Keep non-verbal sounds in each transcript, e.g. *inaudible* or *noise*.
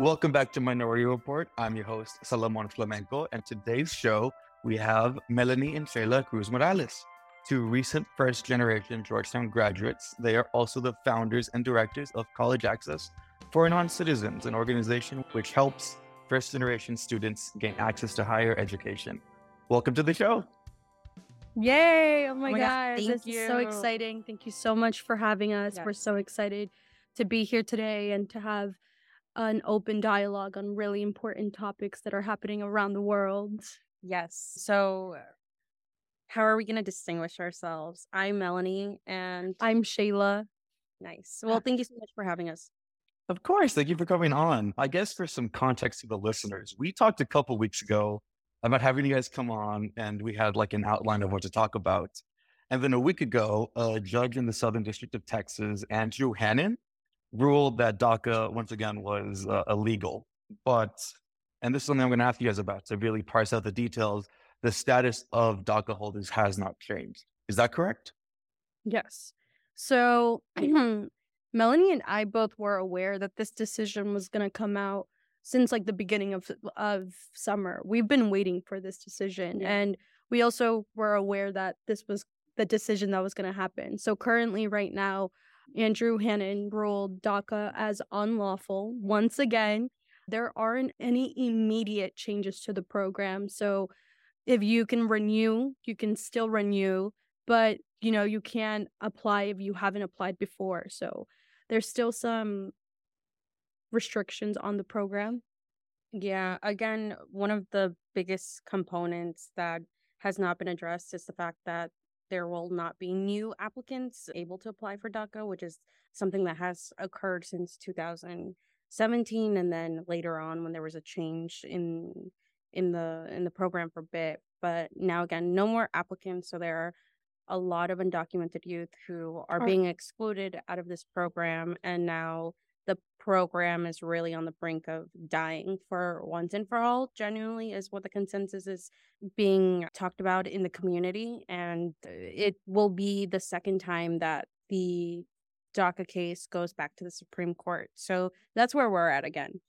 Welcome back to Minority Report. I'm your host, Salomon Flamenco, and today's show we have Melanie and Sheila Cruz Morales, two recent first generation Georgetown graduates. They are also the founders and directors of College Access for Non Citizens, an organization which helps first generation students gain access to higher education. Welcome to the show. Yay! Oh my, oh my god, God, this thank is so exciting. Thank you so much for having us. We're so excited to be here today and to have an open dialogue on really important topics that are happening around the world. Yes. So, uh, how are we going to distinguish ourselves? I'm Melanie, and I'm Sheila. nice. Well, thank you so much for having us. Of course. Thank you for coming on. I guess for some context to the listeners, we talked a couple weeks ago about having you guys come on, and we had like an outline of what to talk about. And then a week ago, a judge in the Southern District of Texas, Andrew Hanen, ruled that DACA once again was uh, illegal. But, and this is something I'm going to ask you guys about to really parse out the details. The status of DACA holders has not changed. Is that correct? Yes. So, *clears throat* Melanie and I both were aware that this decision was going to come out since like the beginning of of summer. We've been waiting for this decision Yeah. and we also were aware that this was the decision that was going to happen. So currently right now Andrew Hanen ruled DACA as unlawful once again. There aren't any immediate changes to the program. So if you can renew, you can still renew, but you know, you can't apply if you haven't applied before. So there's still some restrictions on the program. Yeah. Again, one of the biggest components that has not been addressed is the fact that there will not be new applicants able to apply for DACA, which is something that has occurred since 2017, and then later on when there was a change in in the in the program for BIT. But now again, no more applicants, so there are a lot of undocumented youth who are Are- being excluded out of this program, and now the program is really on the brink of dying for once and for all. Genuinely, is what the consensus is being talked about in the community, and it will be the second time that the DACA case goes back to the Supreme Court. So that's where we're at again.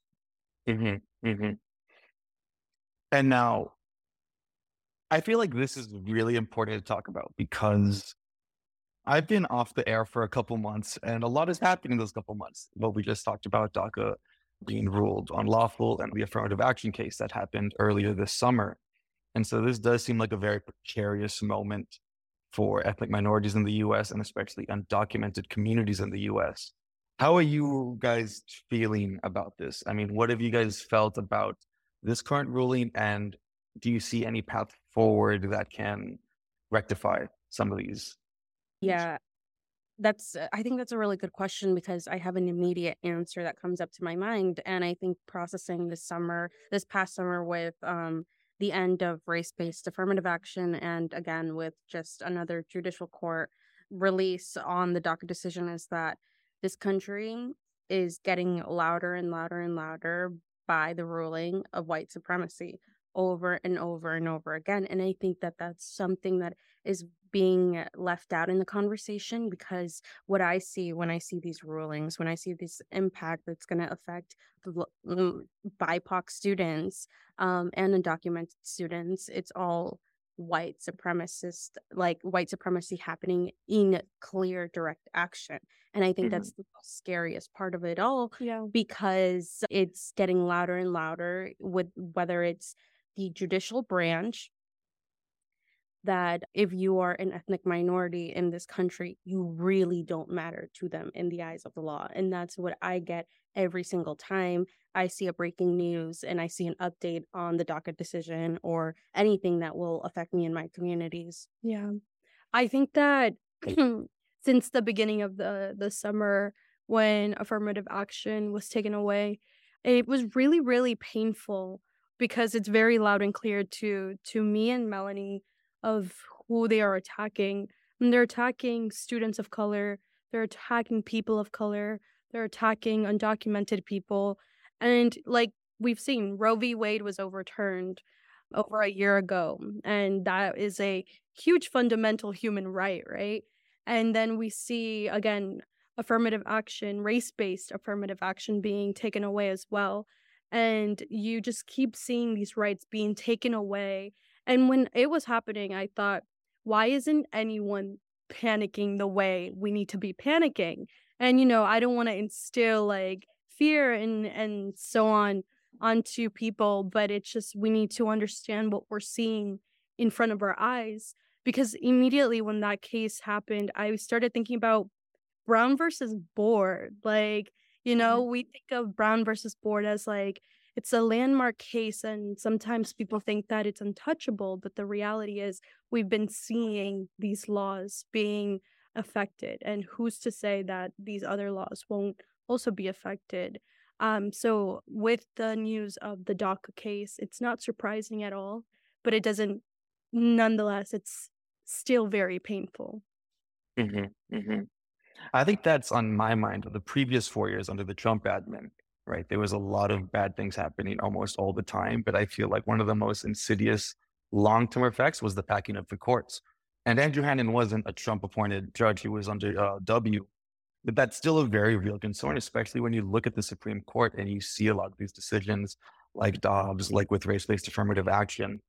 Mm-hmm, mm-hmm. And now, I feel like this is really important to talk about because I've been off the air for a couple months and a lot has happened in those couple months. What we just talked about, DACA being ruled unlawful and the affirmative action case that happened earlier this summer. And so this does seem like a very precarious moment for ethnic minorities in the US and especially undocumented communities in the US. How are you guys feeling about this? I mean, what have you guys felt about this current ruling and do you see any path forward that can rectify some of these? Yeah, that's, uh, I think that's a really good question because I have an immediate answer that comes up to my mind. And I think processing this summer, this past summer, with um, the end of race based affirmative action, and again, with just another judicial court release on the DACA decision, is that this country is getting louder and louder and louder by the ruling of white supremacy over and over and over again. And I think that that's something that is being left out in the conversation because what I see when I see these rulings, when I see this impact that's going to affect mm, BIPOC students um, and undocumented students, it's all white supremacist, like white supremacy happening in clear, direct action. And I think Mhm. that's the scariest part of it all Yeah. because it's getting louder and louder with whether it's the judicial branch that if you are an ethnic minority in this country, you really don't matter to them in the eyes of the law. And that's what I get every single time I see a breaking news and I see an update on the DACA decision or anything that will affect me in my communities. Yeah. I think that *clears throat* since the beginning of the the summer when affirmative action was taken away, it was really really painful because it's very loud and clear to to me and Melanie of who they are attacking. And they're attacking students of color, they're attacking people of color, they're attacking undocumented people. And like we've seen, Roe v. Wade was overturned over a year ago. And that is a huge fundamental human right, right? And then we see again affirmative action, race based affirmative action being taken away as well. And you just keep seeing these rights being taken away. And when it was happening, I thought, why isn't anyone panicking the way we need to be panicking? And, you know, I don't want to instill like fear and and so on onto people, but it's just we need to understand what we're seeing in front of our eyes. Because immediately when that case happened, I started thinking about Brown versus Board. Like, you know, we think of Brown versus Board as like it's a landmark case, and sometimes people think that it's untouchable. But the reality is, we've been seeing these laws being affected, and who's to say that these other laws won't also be affected? Um, so with the news of the DACA case, it's not surprising at all, but it doesn't. Nonetheless, it's still very painful. hmm hmm I think that's on my mind. The previous four years under the Trump admin, right? There was a lot of bad things happening almost all the time, but I feel like one of the most insidious long-term effects was the packing of the courts. And Andrew Hanen wasn't a Trump-appointed judge; he was under uh, W. But that's still a very real concern, especially when you look at the Supreme Court and you see a lot of these decisions, like Dobbs, like with race-based affirmative action,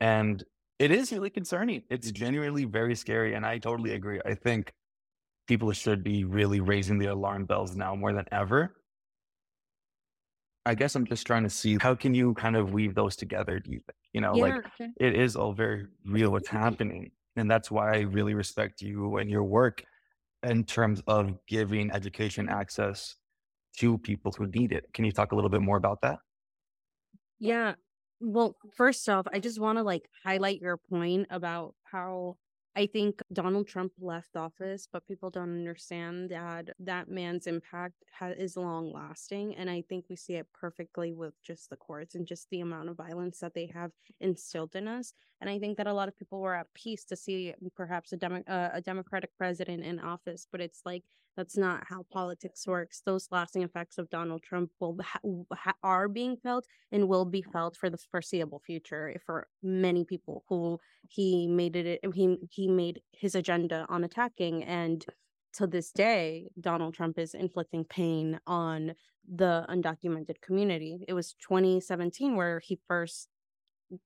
and it is really concerning. It's genuinely very scary, and I totally agree. I think people should be really raising the alarm bells now more than ever. I guess I'm just trying to see how can you kind of weave those together, do you think? You know, like Yeah. it is all very real what's happening. And that's why I really respect you and your work in terms of giving education access to people who need it. Can you talk a little bit more about that? Yeah. Well, first off, I just want to like highlight your point about how I think Donald Trump left office, but people don't understand that that man's impact ha- is long lasting. And I think we see it perfectly with just the courts and just the amount of violence that they have instilled in us. And I think that a lot of people were at peace to see perhaps a, Demo- uh, a Democratic president in office, but it's like that's not how politics works. Those lasting effects of Donald Trump will ha- are being felt and will be felt for the foreseeable future eh, for many people who he made it eh, he he made his agenda on attacking and to this day Donald Trump is inflicting pain on the undocumented community. It was 2017 where he first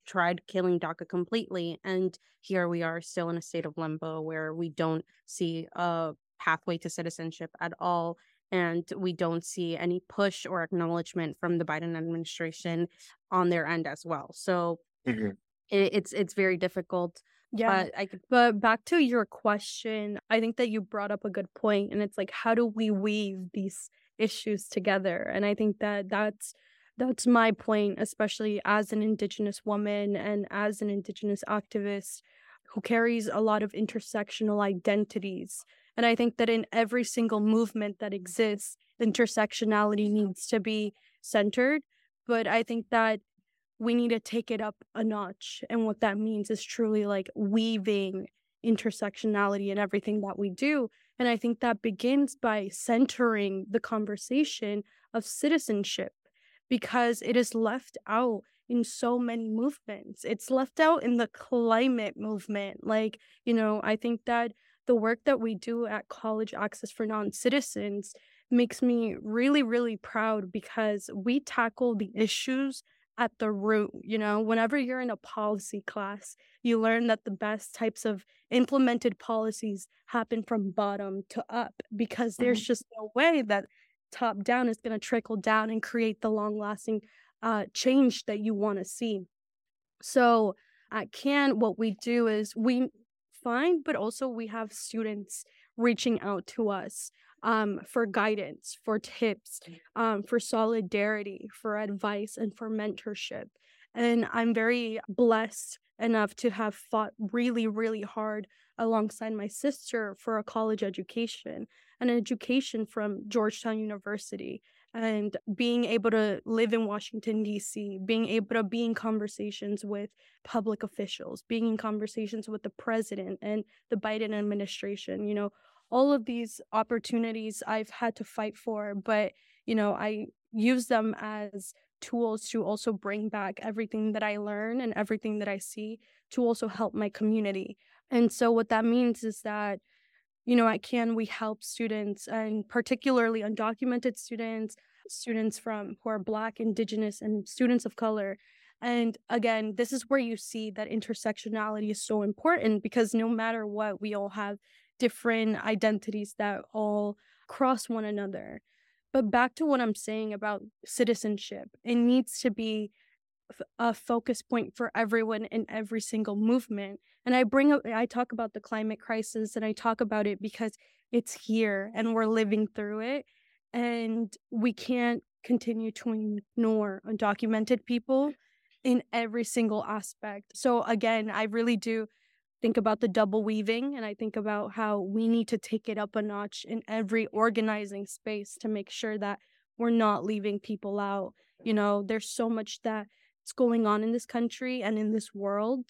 tried killing DACA completely and here we are still in a state of limbo where we don't see a pathway to citizenship at all and we don't see any push or acknowledgement from the Biden administration on their end as well. So Mhm. it, it's it's very difficult. Yeah. But I could But back to your question, I think that you brought up a good point, and it's like, how do we weave these issues together? And I think that that's that's my point, especially as an Indigenous woman and as an Indigenous activist who carries a lot of intersectional identities. And I think that in every single movement that exists, intersectionality needs to be centered. But I think that we need to take it up a notch. And what that means is truly like weaving intersectionality in everything that we do. And I think that begins by centering the conversation of citizenship because it is left out in so many movements. It's left out in the climate movement. Like, you know, I think that the work that we do at College Access for Non Citizens makes me really, really proud because we tackle the issues at the root. You know, whenever you're in a policy class, you learn that the best types of implemented policies happen from bottom to up because there's Mhm. just no way that top down is going to trickle down and create the long lasting uh, change that you want to see. So at CAN, what we do is we find, but also we have students reaching out to us um, for guidance, for tips, um, for solidarity, for advice, and for mentorship. And I'm very blessed enough to have fought really, really hard alongside my sister for a college education, an education from Georgetown University and being able to live in Washington, D.C., being able to be in conversations with public officials, being in conversations with the president and the Biden administration, you know, all of these opportunities I've had to fight for, but, you know, I use them as tools to also bring back everything that I learn and everything that I see to also help my community. And so, what that means is that you know, at CAN, we help students and particularly undocumented students, students from who are Black, Indigenous, and students of color. And again, this is where you see that intersectionality is so important because no matter what, we all have different identities that all cross one another. But back to what I'm saying about citizenship, it needs to be a focus point for everyone in every single movement. And I bring up, I talk about the climate crisis and I talk about it because it's here and we're living through it. And we can't continue to ignore undocumented people in every single aspect. So, again, I really do think about the double weaving and I think about how we need to take it up a notch in every organizing space to make sure that we're not leaving people out. You know, there's so much that what's going on in this country and in this world.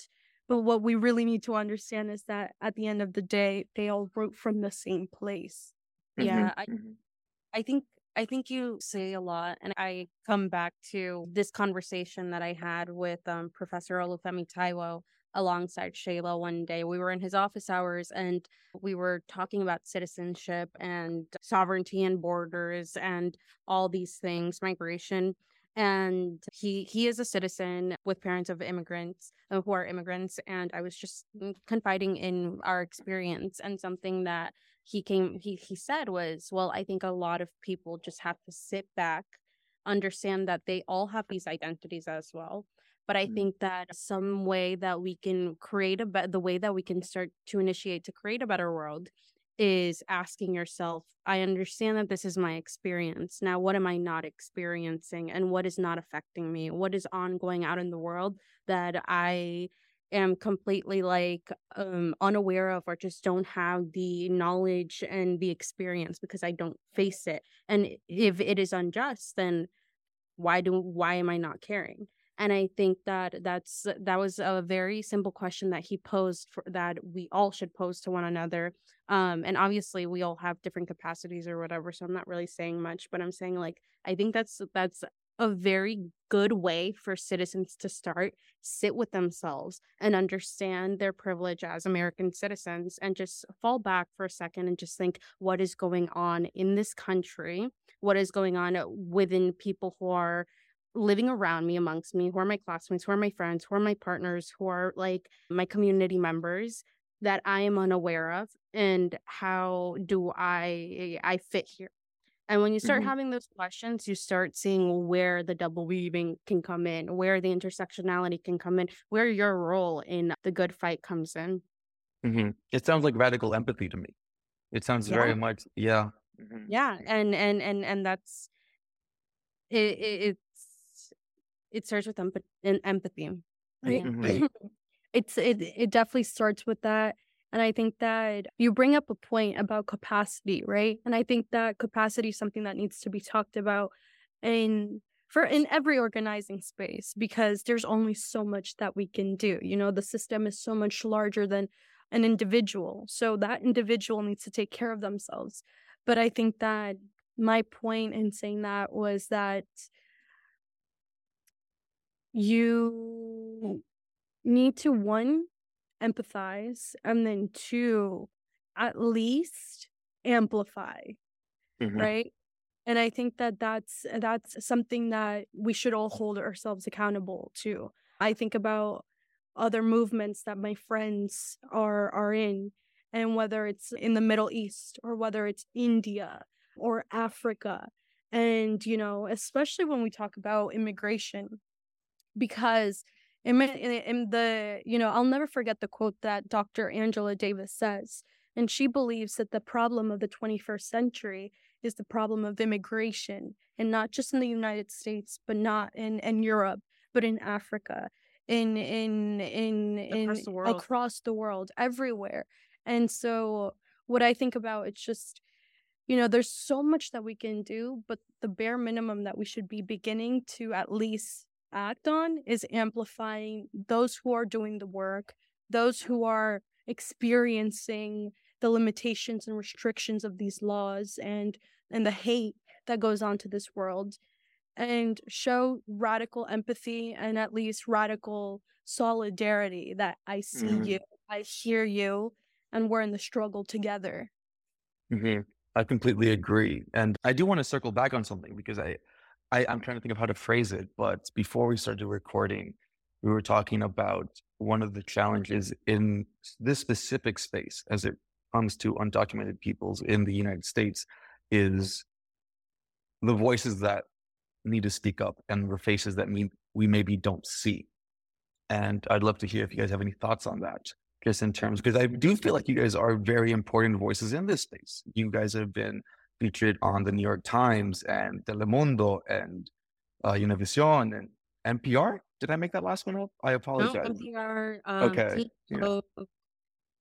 But what we really need to understand is that at the end of the day, they all wrote from the same place. Yeah, mm-hmm. I, mm-hmm. I think I think you say a lot, and I come back to this conversation that I had with um, Professor Olufemi Taiwo alongside Sheila one day. We were in his office hours and we were talking about citizenship and sovereignty and borders and all these things, migration and he he is a citizen with parents of immigrants uh, who are immigrants and i was just mm, confiding in our experience and something that he came he he said was well i think a lot of people just have to sit back understand that they all have these identities as well but i mm-hmm. think that some way that we can create a be- the way that we can start to initiate to create a better world is asking yourself, I understand that this is my experience. Now, what am I not experiencing and what is not affecting me? What is ongoing out in the world that I am completely like um unaware of or just don't have the knowledge and the experience because I don't face it. And if it is unjust, then why do why am I not caring? And i think that that's that was a very simple question that he posed for that we all should pose to one another. Um and obviously we all have different capacities or whatever so i'm not really saying much but i'm saying like i think that's that's a very good way for citizens to start sit with themselves and understand their privilege as American citizens and just fall back for a second and just think what is going on in this country? What is going on within people who are living around me amongst me who are my classmates who are my friends who are my partners who are like my community members that i am unaware of and how do i i fit here and when you start mm-hmm. having those questions you start seeing where the double weaving can come in where the intersectionality can come in where your role in the good fight comes in mm-hmm. it sounds like radical empathy to me it sounds yeah. very much yeah mm-hmm. yeah and and and and that's it, it, it starts with emp- empathy. Right? Mm-hmm. *laughs* it's it it definitely starts with that. And I think that you bring up a point about capacity, right? And I think that capacity is something that needs to be talked about in for in every organizing space because there's only so much that we can do. You know, the system is so much larger than an individual. So that individual needs to take care of themselves. But I think that my point in saying that was that you need to one empathize and then two at least amplify mm-hmm. right and i think that that's that's something that we should all hold ourselves accountable to i think about other movements that my friends are are in and whether it's in the middle east or whether it's india or africa and you know especially when we talk about immigration because in, in the you know i'll never forget the quote that dr angela davis says and she believes that the problem of the 21st century is the problem of immigration and not just in the united states but not in in europe but in africa in in in in across the across the world everywhere. And so what i think about it's just you know there's so much that we can do but the bare minimum that we should be beginning to at least act on is amplifying those who are doing the work, those who are experiencing the limitations and restrictions of these laws and and the hate that goes on to this world and show radical empathy and at least radical solidarity that I see mm. you, I hear you, and we're in the struggle together. hmm I completely agree. And I do want to circle back on something because I, I, I'm trying to think of how to phrase it. But before we started recording, we were talking about one of the challenges in this specific space as it comes to undocumented peoples in the United States is the voices that need to speak up and the faces that we, we maybe don't see. And I'd love to hear if you guys have any thoughts on that, just in terms, because I do feel like you guys are very important voices in this space. You guys have been featured on the New York Times and Telemundo and uh, Univision and NPR. Did I make that last one up? I No, apologize. NPR, um, Okay. Yeah.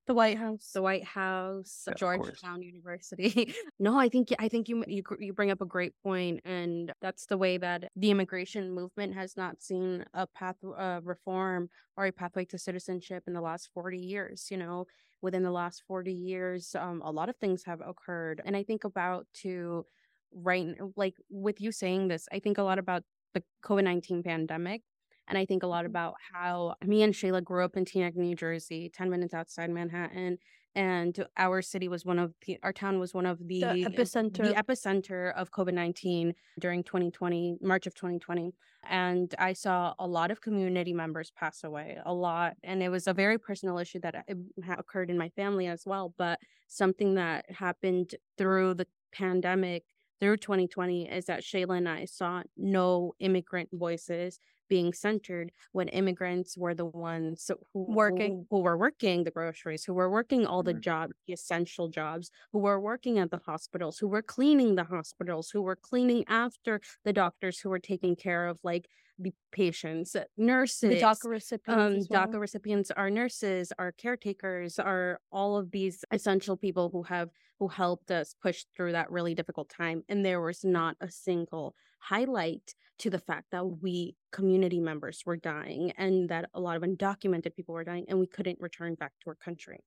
The White House. the White House, Yeah. Georgetown University. *laughs* no, I think I think you you you bring up a great point, and that's the way that the immigration movement has not seen a path uh, reform or a pathway to citizenship in the last forty years. You know, within the last forty years, um, a lot of things have occurred, and I think about to right like with you saying this, I think a lot about the COVID nineteen pandemic and I think a lot about how me and Sheila grew up in Teaneck, New Jersey, 10 minutes outside Manhattan. And our city was one of the, our town was one of the, The epicenter. the epicenter of COVID 19 during 2020, March of 2020. And I saw a lot of community members pass away, a lot. And it was a very personal issue that uh, occurred in my family as well. But something that happened through the pandemic through 2020 is that Sheila and I saw no immigrant voices being centered when immigrants were the ones who Working. who, who were working the groceries, who were working all the Mhm. jobs, the essential jobs, who were working at the hospitals, who were cleaning the hospitals, who were cleaning after the doctors who were taking care of like the patients, nurses, The DACA recipients. um, well. DACA recipients are nurses, are caretakers, are all of these essential people who have who helped us push through that really difficult time. And there was not a single highlight to the fact that we community members were dying and that a lot of undocumented people were dying and we couldn't return back to our country.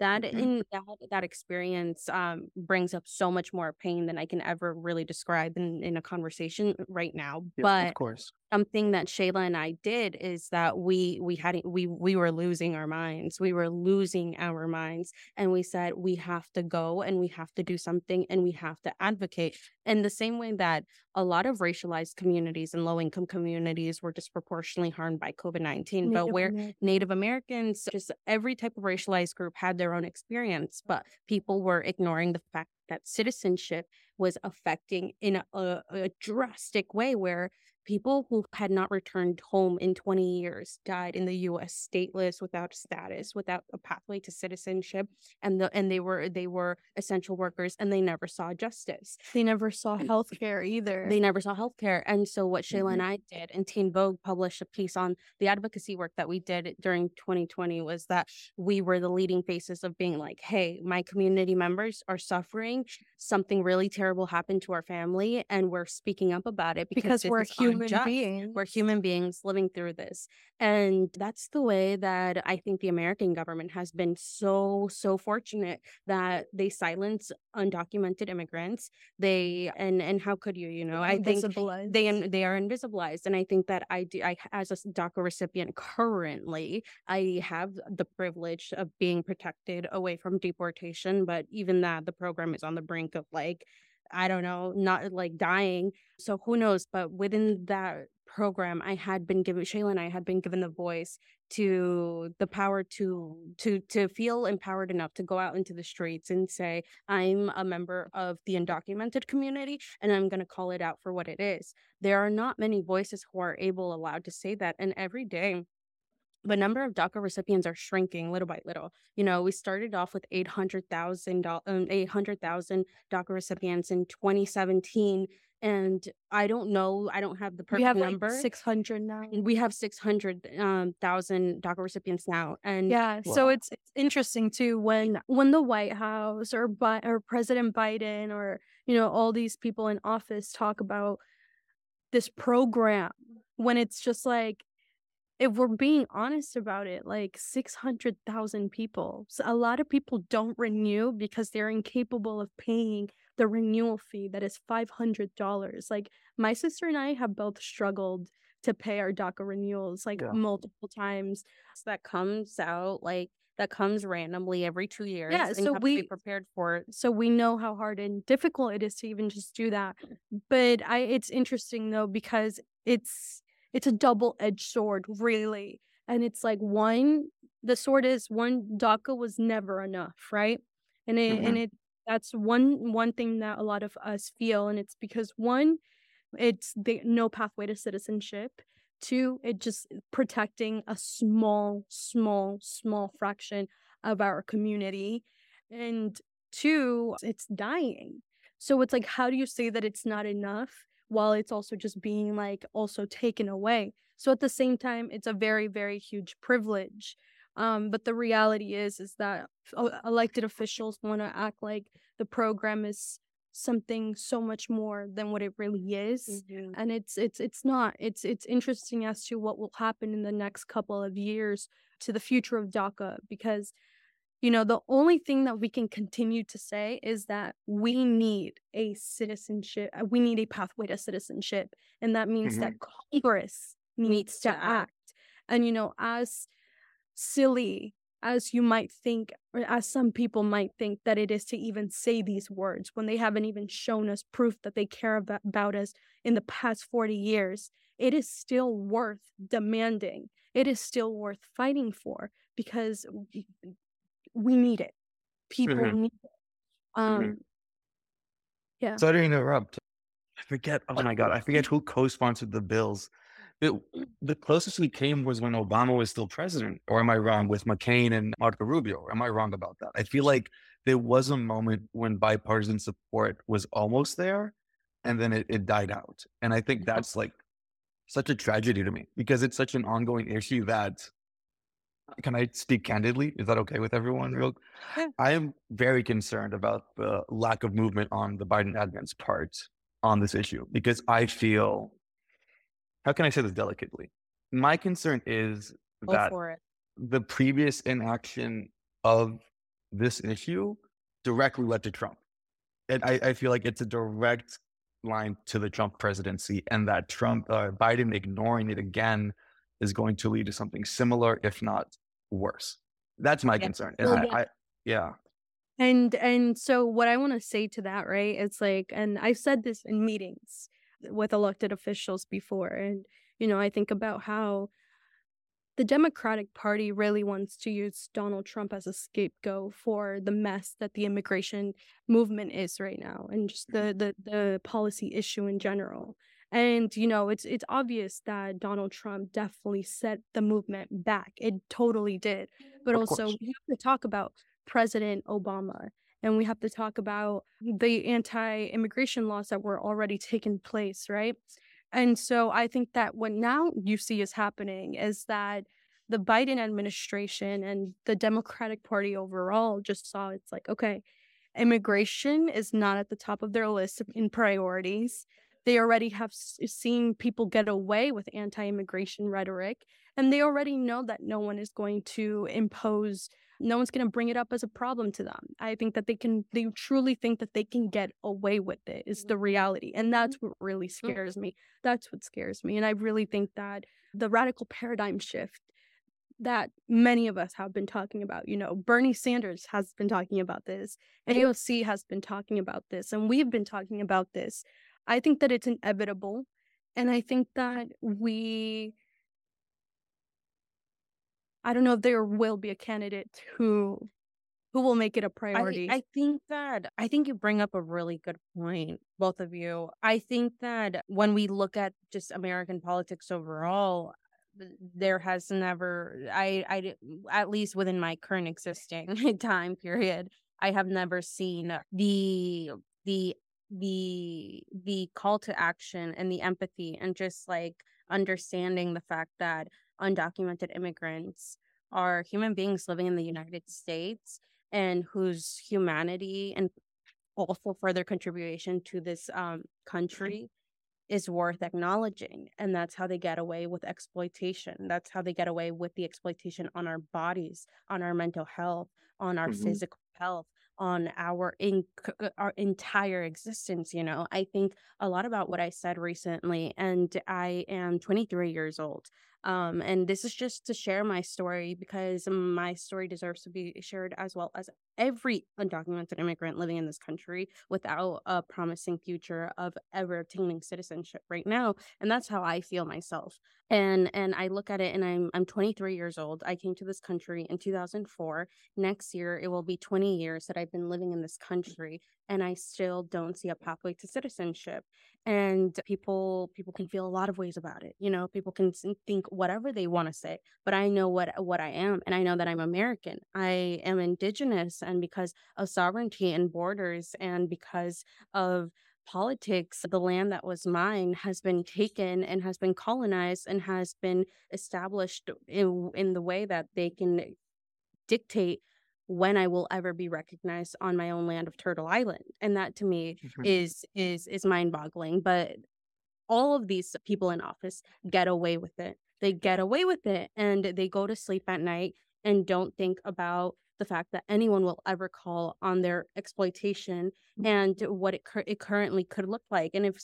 That Mhm. in that that experience um, brings up so much more pain than I can ever really describe in, in a conversation right now. Yeah, but of course. Something that Sheila and I did is that we we had we we were losing our minds. We were losing our minds and we said we have to go and we have to do something and we have to advocate. In the same way that a lot of racialized communities and low income communities were disproportionately harmed by COVID-19, but Native where American. Native Americans, just every type of racialized group had their own experience, but people were ignoring the fact that citizenship was affecting in a, a drastic way where people who had not returned home in 20 years died in the US stateless without status without a pathway to citizenship and the and they were they were essential workers and they never saw justice They never saw healthcare either. they never saw healthcare. And so what Sheila Mhm. and I did, and Teen Vogue published a piece on the advocacy work that we did during 2020 was that we were the leading faces of being like, hey, my community members are suffering. Something really terrible happened to our family, and we're speaking up about it because, because we're is human unjust. beings. We're human beings living through this. And that's the way that I think the American government has been so, so fortunate that they silence undocumented immigrants. They and and how could you, you know, I think they they are invisibilized and i think that i do i as a daca recipient currently i have the privilege of being protected away from deportation but even that the program is on the brink of like i don't know not like dying so who knows but within that program i had been given sheila and i had been given the voice to the power to to to feel empowered enough to go out into the streets and say i'm a member of the undocumented community and i'm going to call it out for what it is. There are not many voices who are able allowed to say that and every day the number of DACA recipients are shrinking little by little. You know, we started off with 800,000 um, 800,000 DACA recipients in 2017 and I don't know, I don't have the perfect we have number. like 600 now. we have 600,000 um, DACA recipients now and Yeah, so it's it's interesting too when when the White House or Bi- or President Biden or you know all these people in office talk about this program when it's just like if we're being honest about it like 600,000 people so a lot of people don't renew because they're incapable of paying the renewal fee that is $500 like my sister and I have both struggled to pay our DACA renewals like Yeah. multiple times that comes out like that comes randomly every two years. Yeah, and so you have to be we prepared for it. so we know how hard and difficult it is to even just do that. But I it's interesting though because it's it's a double-edged sword, really. And it's like one the sword is one DACA was never enough, right? And it and hmm it that's one one thing that a lot of us feel and it's because one it's the no pathway to citizenship. Two, it just protecting a small, small, small fraction of our community. And two, it's dying. So it's like, how do you say that it's not enough while it's also just being like also taken away? So at the same time, it's a very, very huge privilege. Um, but the reality is, is that uh, elected officials want to act like the program is something so much more than what it really is Mhm. and it's it's it's not it's it's interesting as to what will happen in the next couple of years to the future of DACA because you know the only thing that we can continue to say is that we need a citizenship uh, we need a pathway to citizenship and that means that Congress needs to act and you know as silly as you might think, or as some people might think that it is to even say these words when they haven't even shown us proof that they care about, about us in the past 40 years, it is still worth demanding. It is still worth fighting for because we, we need it. People Mhm. need it. Um, yeah. Sorry to interrupt. I forget. Oh my god, I forget who co-sponsored the bills. It, the closest we came was when Obama was still president, or am I wrong? With McCain and Marco Rubio, am I wrong about that? I feel like there was a moment when bipartisan support was almost there, and then it, it died out. And I think that's like such a tragedy to me because it's such an ongoing issue that. Can I speak candidly? Is that okay with everyone? Real, Yeah. I am very concerned about the lack of movement on the Biden admin's part on this issue because I feel, how can I say this delicately? My concern is Go that the previous inaction of this issue directly led to Trump. And I, I feel like it's a direct line to the Trump presidency, and that Trump, uh, Biden ignoring it again is going to lead to something similar, if not worse. That's my Yeah. concern. And Well, I, yeah. I, yeah. And and so what I want to say to that, right? It's like and I've said this in meetings with elected officials before and you know, I think about how the Democratic Party really wants to use Donald Trump as a scapegoat for the mess that the immigration movement is right now and just the the the policy issue in general. And you know, it's it's obvious that Donald Trump definitely set the movement back. It totally did. But Of also course. we have to talk about President Obama and we have to talk about the anti-immigration laws that were already taking place, right? And so I think that what now you see is happening is that the Biden administration and the Democratic Party overall just saw it's like, okay, immigration is not at the top of their list in priorities. They already have s- seen people get away with anti immigration rhetoric, and they already know that no one is going to impose, no one's going to bring it up as a problem to them. I think that they can, they truly think that they can get away with it, is the reality. And that's what really mm-hmm. scares me. That's what scares me. And I really think that the radical paradigm shift that many of us have been talking about. You know, Bernie Sanders has been talking about this, AOC has been talking about this, and we've been talking about this. I think that it's inevitable. And I think that we, I don't know if there will be a candidate who who will make it a priority. I think that I think you bring up a really good point, both of you. I think that when we look at just American politics overall, there has never I I at least within my current existing *laughs* time period, I have never seen the the the the call to action and the empathy and just like understanding the fact that undocumented immigrants are human beings living in the United States and whose humanity and also further contribution to this um, country is worth acknowledging. And that's how they get away with exploitation. That's how they get away with the exploitation on our bodies, on our mental health, on our Mhm. physical health, on our in- our entire existence. You know, I think a lot about what I said recently, and I am 23 years old. Um, and this is just to share my story because my story deserves to be shared as well as every undocumented immigrant living in this country without a promising future of ever obtaining citizenship right now. And that's how I feel myself. And and I look at it and I'm I'm 23 years old. I came to this country in 2004. Next year it will be 20 years that I've been living in this country and I still don't see a pathway to citizenship. And people people can feel a lot of ways about it. You know, people can think whatever they want to say, but I know what what I am and I know that I'm American. I am indigenous and because of sovereignty and borders and because of politics, the land that was mine has been taken and has been colonized and has been established in, in the way that they can dictate when I will ever be recognized on my own land of Turtle Island. And that to me mm-hmm. is is is mind-boggling. But all of these people in office get away with it. They get away with it and they go to sleep at night and don't think about the fact that anyone will ever call on their exploitation mm. and what it, cur- it currently could look like. And if,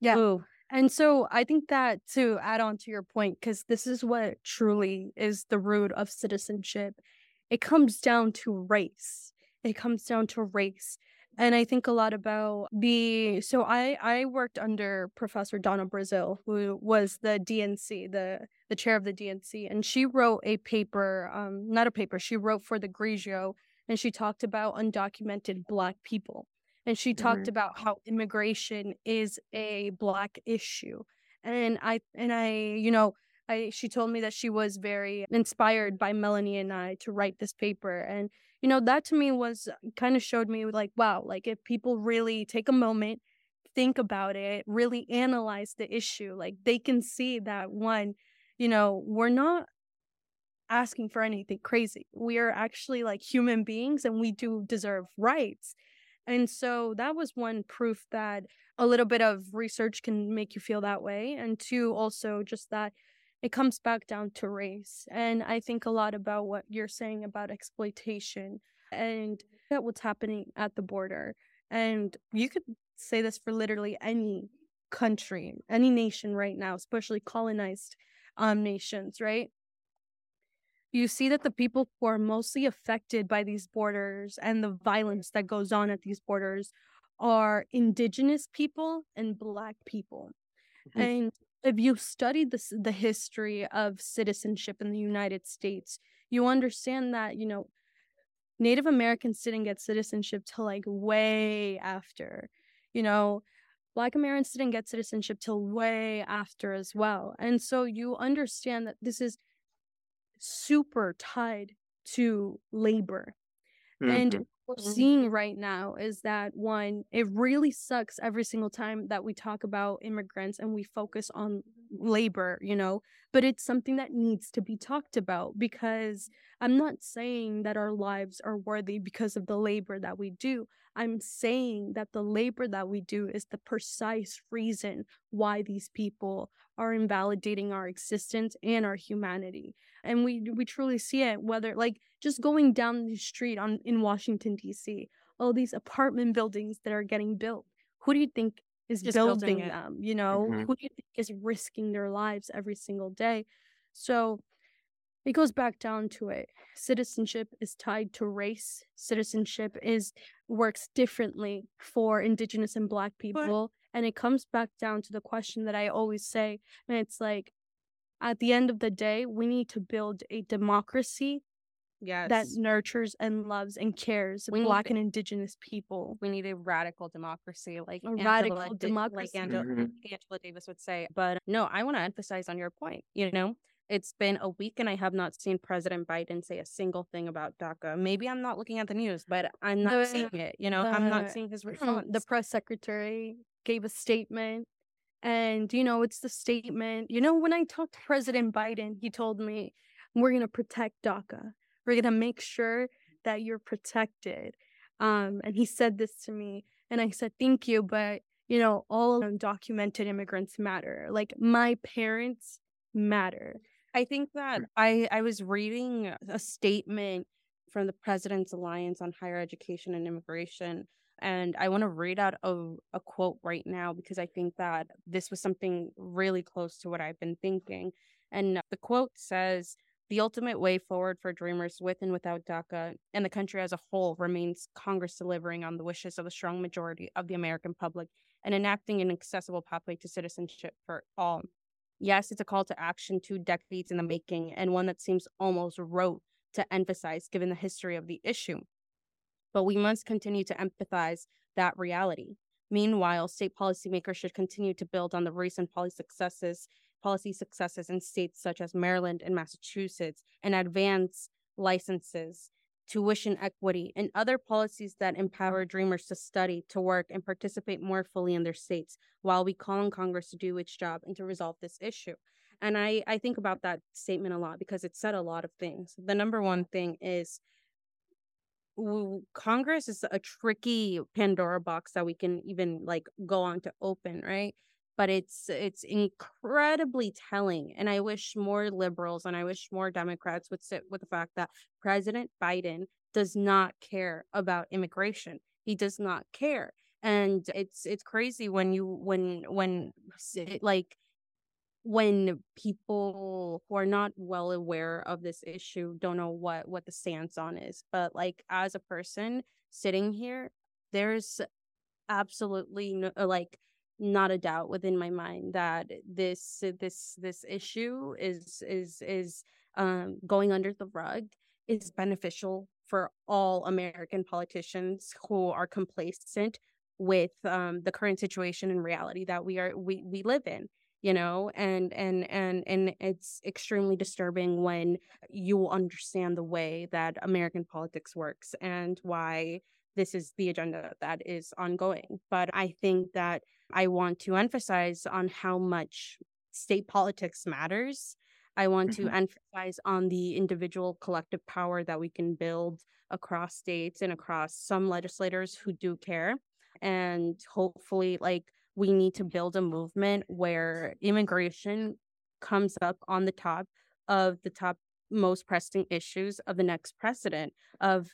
yeah. Ooh. And so I think that to add on to your point, because this is what truly is the root of citizenship, it comes down to race. It comes down to race and I think a lot about the so I I worked under Professor Donna Brazile, who was the DNC, the the chair of the DNC, and she wrote a paper, um, not a paper, she wrote for the Grio, and she talked about undocumented Black people, and she talked mm-hmm. about how immigration is a Black issue, and I and I you know I she told me that she was very inspired by Melanie and I to write this paper and you know that to me was kind of showed me like wow like if people really take a moment think about it really analyze the issue like they can see that one you know we're not asking for anything crazy. We are actually like human beings and we do deserve rights. And so that was one proof that a little bit of research can make you feel that way and two also just that it comes back down to race. And I think a lot about what you're saying about exploitation and that what's happening at the border. And you could say this for literally any country, any nation right now, especially colonized um, nations, right? You see that the people who are mostly affected by these borders and the violence that goes on at these borders are indigenous people and black people. Mm-hmm. And if you studied the the history of citizenship in the United States, you understand that, you know, Native Americans didn't get citizenship till like way after. You know, Black Americans didn't get citizenship till way after as well. And so you understand that this is super tied to labor. Mm-hmm. And we're mm-hmm. seeing right now is that one, it really sucks every single time that we talk about immigrants and we focus on labor, you know, but it's something that needs to be talked about because I'm not saying that our lives are worthy because of the labor that we do. I'm saying that the labor that we do is the precise reason why these people are invalidating our existence and our humanity. And we we truly see it whether like just going down the street on in Washington D.C. all these apartment buildings that are getting built. Who do you think is just building, building them? You know, mm-hmm. who do you think is risking their lives every single day? So it goes back down to it. Citizenship is tied to race. Citizenship is works differently for indigenous and black people. But, and it comes back down to the question that I always say, and it's like at the end of the day, we need to build a democracy yes. that nurtures and loves and cares we black and indigenous people. We need a radical democracy, like a Angela, radical democracy, like Angela, mm-hmm. Angela Davis would say. But no, I want to emphasize on your point. You know, it's been a week and I have not seen President Biden say a single thing about DACA. Maybe I'm not looking at the news, but I'm not the, seeing it. You know, the, I'm not seeing his *clears throat* response. The press secretary gave a statement. And, you know, it's the statement. You know, when I talked to President Biden, he told me, we're going to protect DACA. We're going to make sure that you're protected. Um, and he said this to me. And I said, thank you. But, you know, all undocumented immigrants matter. Like my parents matter. I think that I I was reading a statement from the President's Alliance on Higher Education and Immigration, and I want to read out a, a quote right now because I think that this was something really close to what I've been thinking. And the quote says, the ultimate way forward for dreamers with and without DACA and the country as a whole remains Congress delivering on the wishes of the strong majority of the American public and enacting an accessible pathway to citizenship for all. Yes, it's a call to action two decades in the making and one that seems almost rote to emphasize given the history of the issue. But we must continue to empathize that reality. Meanwhile, state policymakers should continue to build on the recent policy successes, policy successes in states such as Maryland and Massachusetts and advance licenses, tuition equity, and other policies that empower dreamers to study, to work, and participate more fully in their states while we call on Congress to do its job and to resolve this issue. And I, I think about that statement a lot because it said a lot of things. The number one thing is Congress is a tricky Pandora box that we can even like go on to open, right? But it's it's incredibly telling, and I wish more liberals and I wish more Democrats would sit with the fact that President Biden does not care about immigration. He does not care, and it's it's crazy when you when when like when people who are not well aware of this issue don't know what what the stance on is but like as a person sitting here there's absolutely no, uh, like not a doubt within my mind that this this this issue is is is um going under the rug is beneficial for all american politicians who are complacent with um the current situation and reality that we are we we live in you know and and and and it's extremely disturbing when you understand the way that american politics works and why this is the agenda that is ongoing. But i think that i want to emphasize on how much state politics matters. I want mm-hmm. to emphasize on the individual collective power that we can build across states and across some legislators who do care. And hopefully like we need to build a movement where immigration comes up on the top of the top most pressing issues of the next president of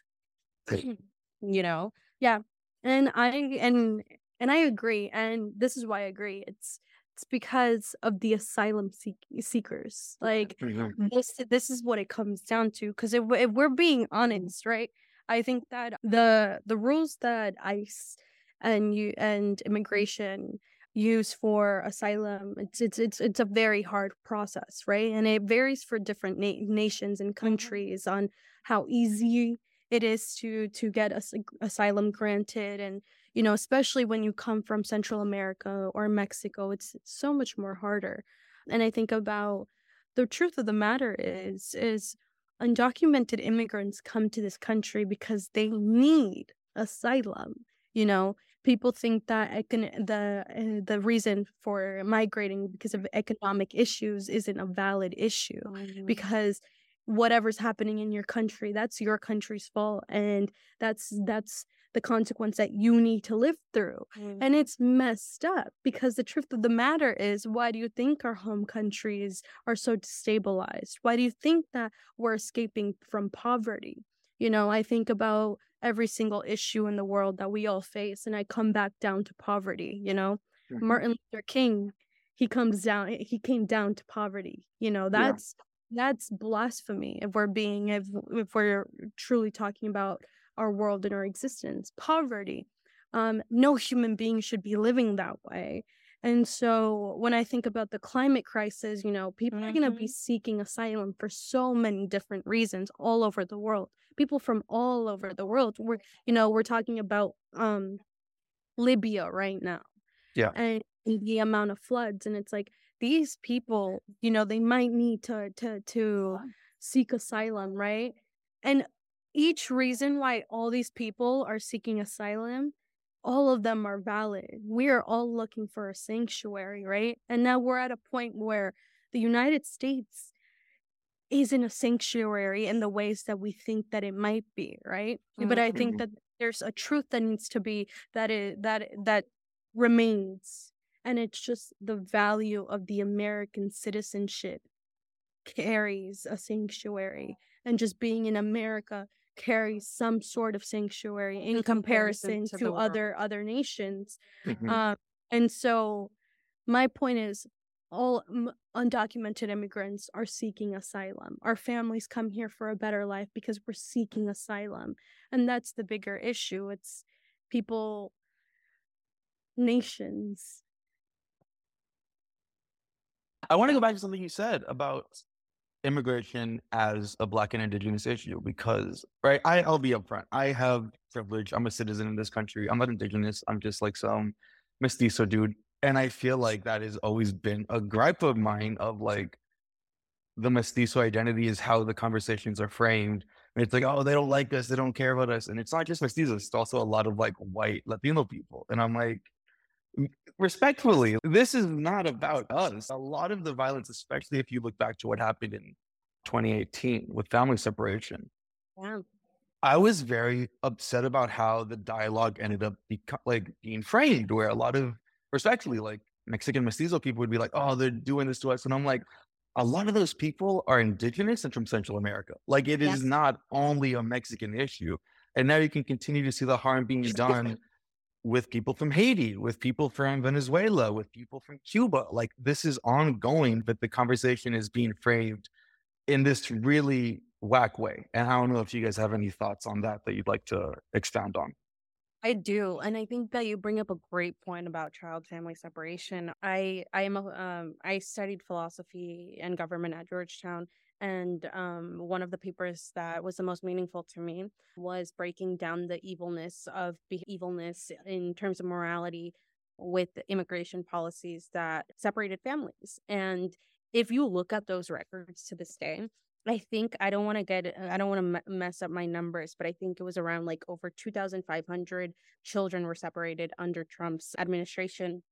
*clears throat* you know? Yeah. And i and and i agree and this is why i agree it's it's because of the asylum seek- seekers like mm-hmm. this this is what it comes down to because if, if we're being honest right? I think that the the rules that ice and you and immigration use for asylum it's it's it's, it's a very hard process right and it varies for different na- nations and mm-hmm. countries mm-hmm. on how easy it is to to get as- asylum granted and you know especially when you come from central america or mexico it's, it's so much more harder and i think about the truth of the matter is is undocumented immigrants come to this country because they need asylum you know people think that econ- the uh, the reason for migrating because of economic issues isn't a valid issue mm-hmm. because whatever's happening in your country that's your country's fault and that's that's the consequence that you need to live through mm-hmm. and it's messed up because the truth of the matter is why do you think our home countries are so destabilized why do you think that we're escaping from poverty you know i think about every single issue in the world that we all face and i come back down to poverty you know mm-hmm. martin luther king he comes down he came down to poverty you know that's yeah. that's blasphemy if we're being if, if we're truly talking about our world and our existence poverty um no human being should be living that way and so when I think about the climate crisis, you know, people mm-hmm. are going to be seeking asylum for so many different reasons all over the world. People from all over the world. We're, you know, we're talking about um Libya right now. Yeah. And the amount of floods and it's like these people, you know, they might need to to to seek asylum, right? And each reason why all these people are seeking asylum all of them are valid. We are all looking for a sanctuary, right? And now we're at a point where the United States isn't a sanctuary in the ways that we think that it might be, right? Mm-hmm. But I think mm-hmm. that there's a truth that needs to be that it that that remains. And it's just the value of the American citizenship carries a sanctuary. And just being in America carries some sort of sanctuary in comparison to, to other other nations mm-hmm. um, and so my point is all undocumented immigrants are seeking asylum. Our families come here for a better life because we're seeking asylum. And that's the bigger issue. It's people, nations. I want to go back to something you said about immigration as a black and indigenous issue because right I, i'll be upfront i have privilege i'm a citizen in this country i'm not indigenous i'm just like some mestizo dude and i feel like that has always been a gripe of mine of like the mestizo identity is how the conversations are framed and it's like oh they don't like us they don't care about us and it's not just mestizos it's also a lot of like white latino people and i'm like respectfully, this is not about us. A lot of the violence, especially if you look back to what happened in 2018 with family separation. Yeah. I was very upset about how the dialogue ended up beco- like being framed, where a lot of respectfully, like Mexican mestizo people would be like, "Oh, they're doing this to us," and I'm like, a lot of those people are indigenous and from Central America. Like, it is Yes. not only a Mexican issue. And now you can continue to see the harm being done with people from Haiti, with people from Venezuela, with people from Cuba. Like this is ongoing, but the conversation is being framed in this really whack way. And I don't know if you guys have any thoughts on that that you'd like to expound on. I do, and I think that you bring up a great point about child family separation. I I am a, um I studied philosophy and government at Georgetown, and um one of the papers that was the most meaningful to me was breaking down the evilness of be- evilness in terms of morality with immigration policies that separated families. And if you look at those records to this day, I think I don't want to get I don't want to mess up my numbers, but I think it was around like over 2,500 children were separated under Trump's administration.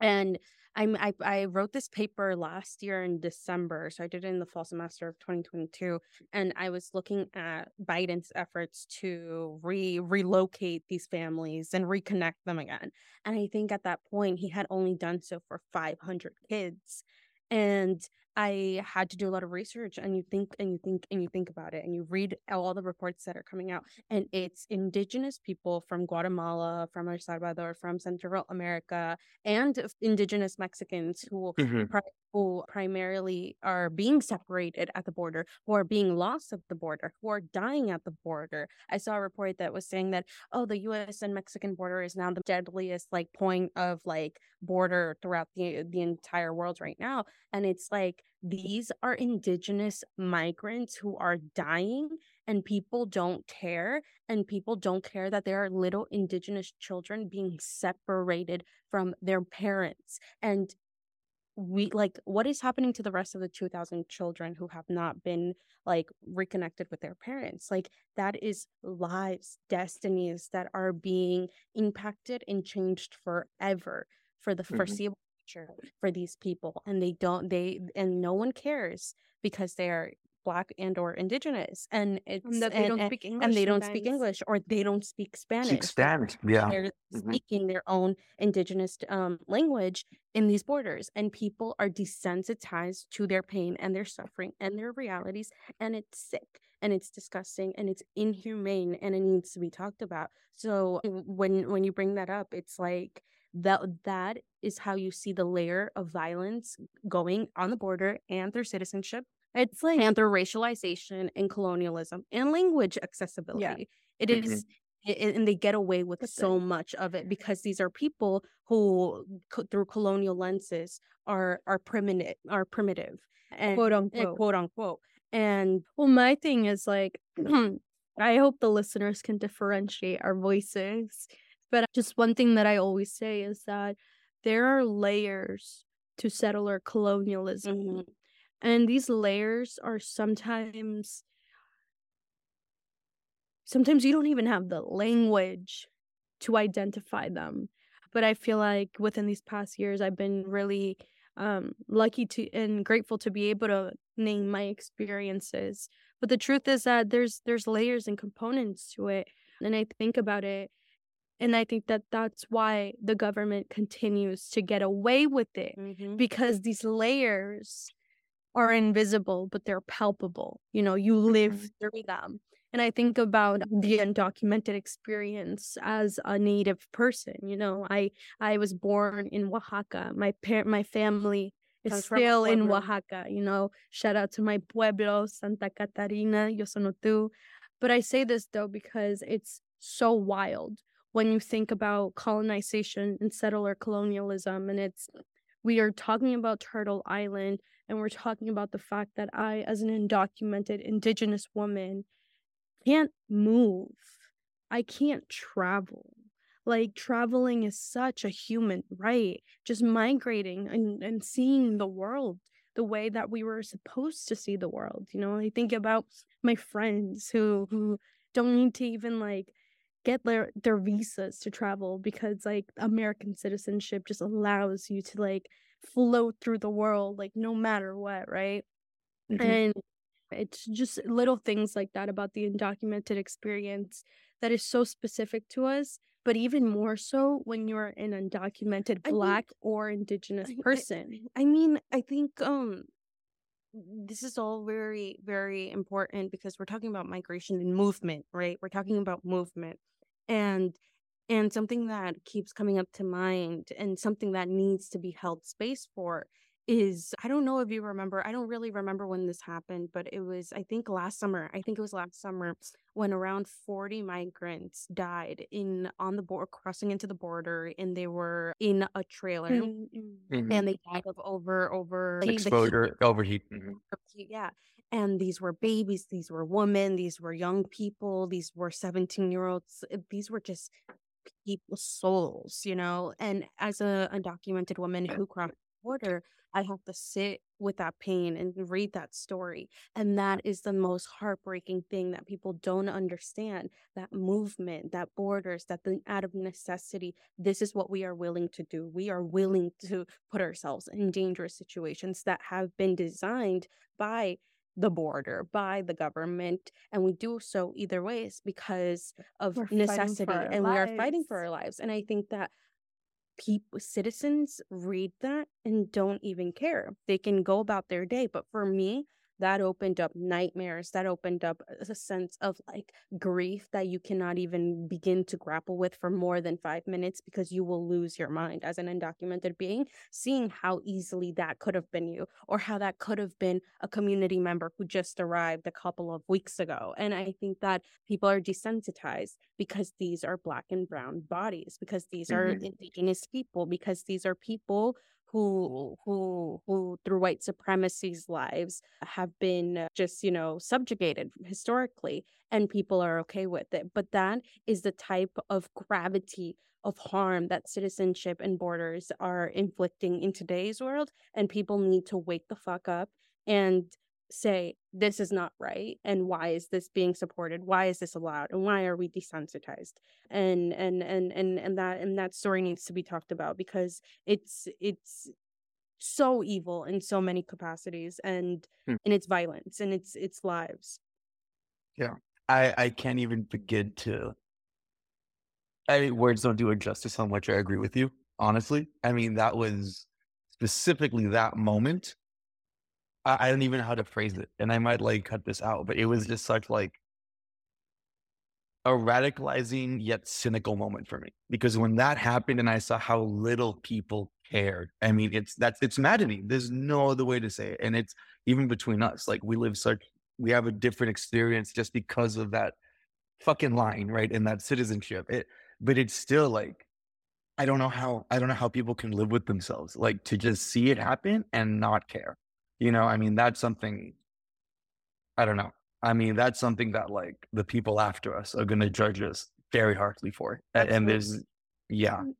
And I'm I, I wrote this paper last year in December, so I did it in the fall semester of 2022, and I was looking at Biden's efforts to re relocate these families and reconnect them again. And I think at that point he had only done so for 500 kids. And I had to do a lot of research and you think and you think and you think about it and you read all the reports that are coming out and it's indigenous people from Guatemala, from El Salvador, from Central America and indigenous Mexicans who Mhm. Who primarily are being separated at the border, who are being lost at the border, who are dying at the border. I saw a report that was saying that oh, the U.S. and Mexican border is now the deadliest like point of like border throughout the the entire world right now, and it's like these are indigenous migrants who are dying and people don't care and people don't care that there are little indigenous children being separated from their parents and we like what is happening to the rest of the 2000 children who have not been like reconnected with their parents like that is lives destinies that are being impacted and changed forever for the Mhm. foreseeable future for these people and they don't they and no one cares because they are black and or indigenous and it's And that they and, don't speak English. and they don't speak. English or they don't speak Spanish Speak Spanish. Yeah. they're Mhm. speaking their own indigenous um, language in these borders and people are desensitized to their pain and their suffering and their realities and it's sick and it's disgusting and it's inhumane and it needs to be talked about so when when you bring that up it's like that that is how you see the layer of violence going on the border and through citizenship It's like and through racialization and colonialism and language accessibility. It Mhm. is, i- i- and they get away with That's so it. much of it because these are people who, co- through colonial lenses, are are primitive, are primitive, and quote and unquote. quote unquote. And Well, my thing is like, *clears throat* I hope the listeners can differentiate our voices. But just one thing that I always say is that there are layers to settler colonialism. Mhm. And these layers are sometimes, sometimes you don't even have the language to identify them. But I feel like within these past years, I've been really um, lucky to and grateful to be able to name my experiences. But the truth is that there's there's layers and components to it, and I think about it, and I think that that's why the government continues to get away with it Mhm. because these layers are invisible, but they're palpable. You know, you live Mhm. through them. And I think about the undocumented experience as a native person. You know, I I was born in Oaxaca. My parent, my family is from still in Oaxaca, you know. Shout out to my pueblo, Santa Catarina, Yosonotú. But I say this though because it's so wild when you think about colonization and settler colonialism and it's we are talking about Turtle Island and we're talking about the fact that I as an undocumented indigenous woman can't move. I can't travel. Like traveling is such a human right. Just migrating and, and seeing the world the way that we were supposed to see the world. You know, I think about my friends who who don't need to even like get their their visas to travel because like American citizenship just allows you to like float through the world like no matter what, right? Mhm. And it's just little things like that about the undocumented experience that is so specific to us, but even more so when you're an undocumented think- black or indigenous I- I- person. I mean, I think um this is all very very important because we're talking about migration and movement, right? We're talking about movement. And and something that keeps coming up to mind and something that needs to be held space for is I don't know if you remember, I don't really remember when this happened, but it was I think last summer. I think it was last summer when around 40 migrants died in on the border crossing into the border and they were in a trailer Mm, mm. Mhm. and they died of over over like, the heat Exposure, overheat. mhm. yeah and these were babies these were women these were young people these were 17 year olds these were just people's souls you know and as a undocumented woman who crossed the border i have to sit with that pain and read that story and that is the most heartbreaking thing that people don't understand that movement that borders that the out of necessity this is what we are willing to do. We are willing to put ourselves in dangerous situations that have been designed by the border by the government and we do so either ways because of We're necessity and we are fighting for our lives and i think that people citizens read that and don't even care. They can go about their day but for me that opened up nightmares that opened up a sense of like grief that you cannot even begin to grapple with for more than 5 minutes because you will lose your mind as an undocumented being seeing how easily that could have been you or how that could have been a community member who just arrived a couple of weeks ago and i think that people are desensitized because these are black and brown bodies because these are Mhm. indigenous people because these are people who who who through white supremacy's lives have been just you know subjugated historically and people are okay with it. But that is the type of gravity of harm that citizenship and borders are inflicting in today's world and people need to wake the fuck up and say this is not right and why is this being supported why is this allowed and why are we desensitized and and and and and that and that story needs to be talked about because it's it's so evil in so many capacities and Hmm. and it's violence and it's it's lives Yeah, I I can't even begin to. I mean, words don't do it justice how much I agree with you. Honestly, I mean that was specifically that moment. I, I don't even know how to phrase it, and I might like cut this out, but it was just such like a radicalizing yet cynical moment for me because when that happened and I saw how little people cared, I mean, it's that's it's maddening. There's no other way to say it, and it's even between us. Like we live such, we have a different experience just because of that fucking line, right? And that citizenship. It, but it's still like, I don't know how I don't know how people can live with themselves, like to just see it happen and not care. You know, I mean, that's something. I don't know. I mean, that's something that like the people after us are going to judge us very harshly for. A- And, there's, yeah, mm,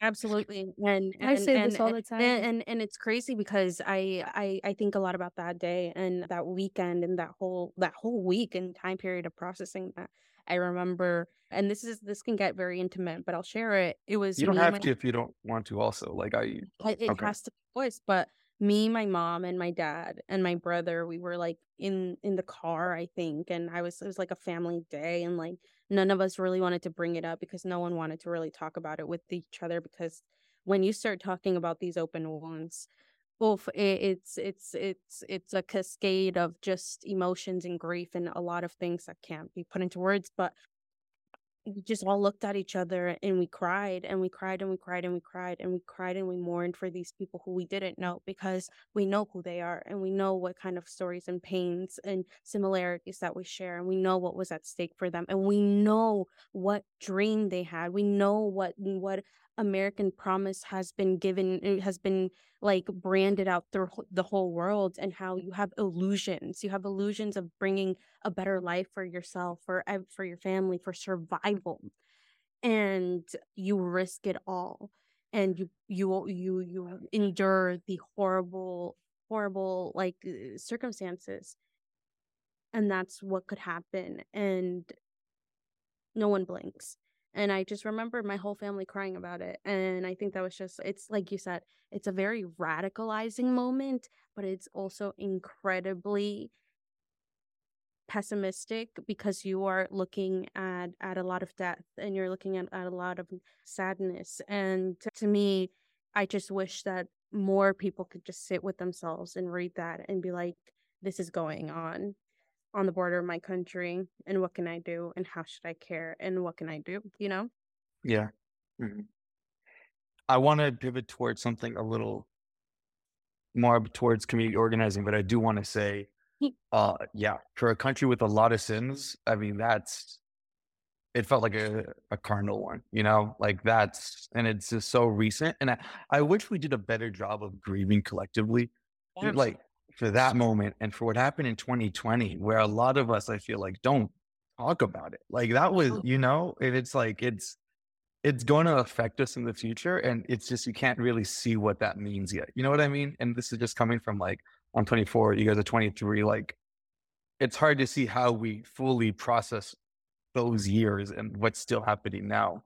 absolutely and, I say and, this all the time. and, and and it's crazy because I, I i think a lot about that day and that weekend and that whole that whole week and time period of processing that i remember and this is this can get very intimate but i'll share it it was you don't have to if you don't want to. Also, like I, I- it Okay. has to be voiced but me my mom and my dad and my brother we were like in in the car i think and i was it was like a family day and like none of us really wanted to bring it up because no one wanted to really talk about it with each other because when you start talking about these open wounds oof, it, it's it's it's it's a cascade of just emotions and grief and a lot of things that can't be put into words but we just all looked at each other and we cried and we cried and we cried and we cried and we cried and we mourned for these people who we didn't know because we know who they are and we know what kind of stories and pains and similarities that we share and we know what was at stake for them and we know what dream they had. We know what what American promise has been given it has been like branded out through the whole world and how you have illusions. You have illusions of bringing a better life for yourself for for your family for survival. And you risk it all. And you you you you endure the horrible horrible like uh, circumstances. And that's what could happen. And no one blinks and I just remember my whole family crying about it. And I think that was just, it's like you said, it's a very radicalizing moment, but it's also incredibly pessimistic because you are looking at at a lot of death and you're looking at, at a lot of sadness and to me i just wish that more people could just sit with themselves and read that and be like this is going on on the border of my country and what can I do and how should I care and what can I do, you know? Yeah. Mm-hmm. I want to pivot towards something a little more towards community organizing, but I do want to say, uh, yeah, for a country with a lot of sins, I mean, that's, it felt like a, a cardinal one, you know, like that's, and it's just so recent. And I, I wish we did a better job of grieving collectively. Like, for that moment and for what happened in 2020 where a lot of us i feel like don't talk about it. Like that was oh. you know and it's like it's it's going to affect us in the future and it's just you can't really see what that means yet you know what i mean? And this is just coming from like i'm 24 you guys are 23 like it's hard to see how we fully process those years and what's still happening now.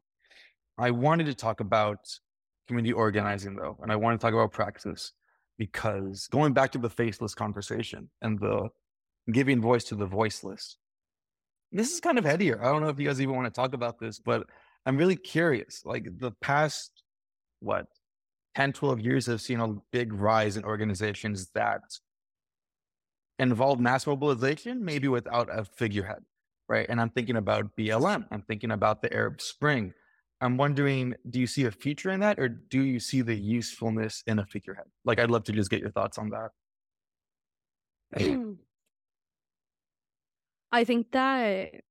I wanted to talk about community organizing though and i want to talk about praxis because going back to the faceless conversation and the giving voice to the voiceless, this is kind of headier. I don't know if you guys even want to talk about this, but I'm really curious. Like the past, what, 10, 12 years have seen a big rise in organizations that involve mass mobilization, maybe without a figurehead, right? And I'm thinking about BLM, I'm thinking about the Arab Spring, I'm wondering, do you see a future in that, or do you see the usefulness in a figurehead? Like, I'd love to just get your thoughts on that. *clears throat* I think that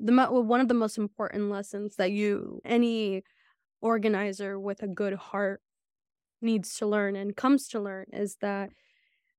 the one of the most important lessons that you any organizer with a good heart needs to learn and comes to learn is that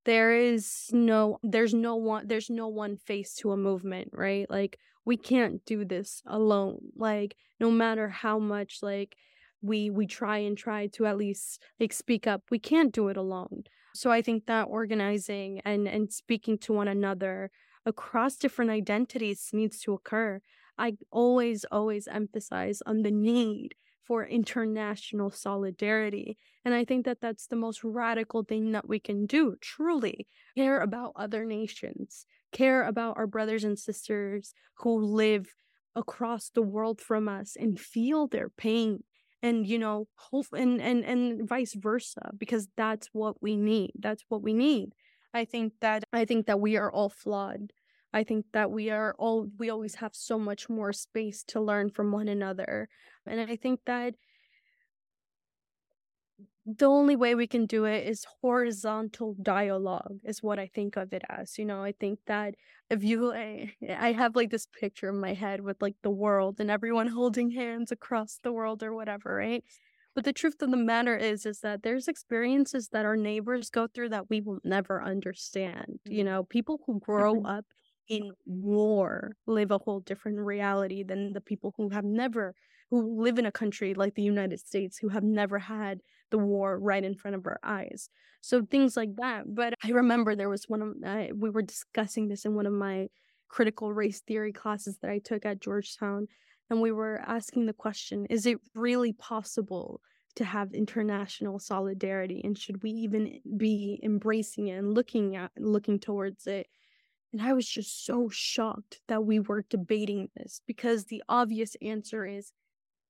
there is no there's no one there's no one face to a movement right like we can't do this alone like no matter how much like we we try and try to at least like speak up we can't do it alone so i think that organizing and and speaking to one another across different identities needs to occur i always always emphasize on the need for international solidarity. And I think that that's the most radical thing that we can do, truly care about other nations, care about our brothers and sisters who live across the world from us and feel their pain and you know hope and and and vice versa because that's what we need that's what we need i think that i think that we are all flawed I think that we are all we always have so much more space to learn from one another. And I think that the only way we can do it is horizontal dialogue is what i think of it as you know i think that if you I, I have like this picture in my head with like the world and everyone *laughs* holding hands across the world or whatever right but the truth of the matter is is that there's experiences that our neighbors go through that we will never understand you mm-hmm. know people who grow mm-hmm. up in war live a whole different reality than the people who have never who live in a country like the United States who have never had the war right in front of our eyes. So things like that. But I remember there was one of uh, we were discussing this in one of my critical race theory classes that I took at Georgetown and we were asking the question is it really possible to have international solidarity and should we even be embracing it and looking at looking towards it and I was just so shocked that we were debating this because the obvious answer is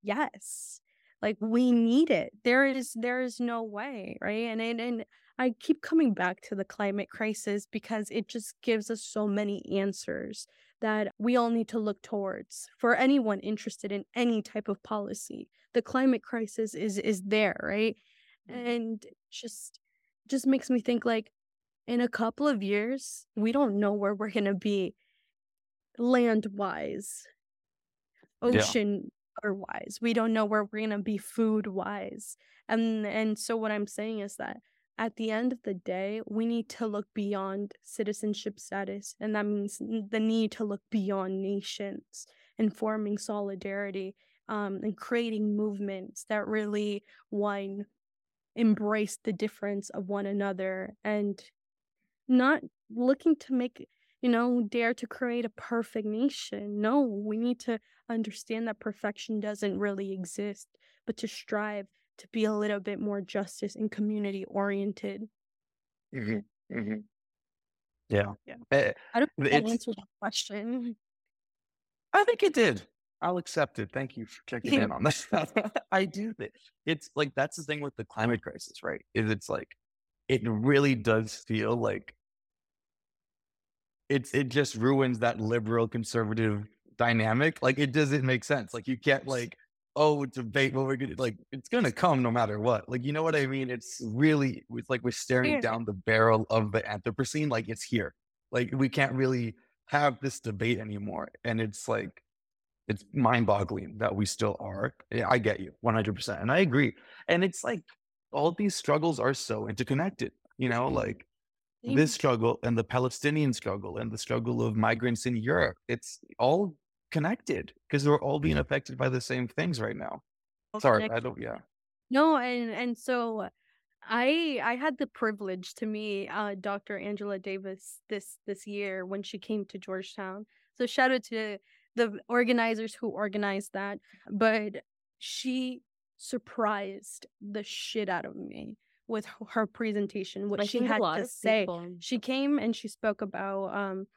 yes. Like we need it. There is there is no way, right? And and, and I keep coming back to the climate crisis because it just gives us so many answers that we all need to look towards for anyone interested in any type of policy. The climate crisis is is there, right? Mm. And just just makes me think like in a couple of years, we don't know where we're going to be land wise, ocean wise. We don't know where we're to be food wise. And and so what I'm saying is that at the end of the day, we need to look beyond citizenship status, and that means the need to look beyond nations and forming solidarity um, and creating movements that really one embrace the difference of one another and not looking to make you know dare to create a perfect nation no we need to understand that perfection doesn't really exist but to strive to be a little bit more justice and community oriented hmm hmm Yeah. yeah Eh, i don't think that It's, answered that question I think it did. I'll accept it. Thank you for *laughs* checking in on that. *laughs* I do think it's like that's the thing with the climate crisis, right? Is it's like it really does feel like it's it just ruins that liberal conservative dynamic. Like it doesn't make sense. Like you can't like oh debate what we're gonna like it's gonna come no matter what. Like you know what I mean? It's really it's like we're staring down the barrel of the Anthropocene. Like it's here. Like we can't really have this debate anymore. And it's like it's mind-boggling that we still are. Yeah, I get you 100%. And I agree. And it's like all these struggles are so interconnected. You know, like this struggle and the Palestinian struggle and the struggle of migrants in Europe, it's all connected because we're all being affected by the same things right now. all Sorry, I connected don't, yeah. No, and and so I I had the privilege to meet uh Dr. Angela Davis this this year when she came to Georgetown. So shout out to the organizers who organized that, but she surprised the shit out of me with her presentation, what I she had to say. people. She came and she spoke about um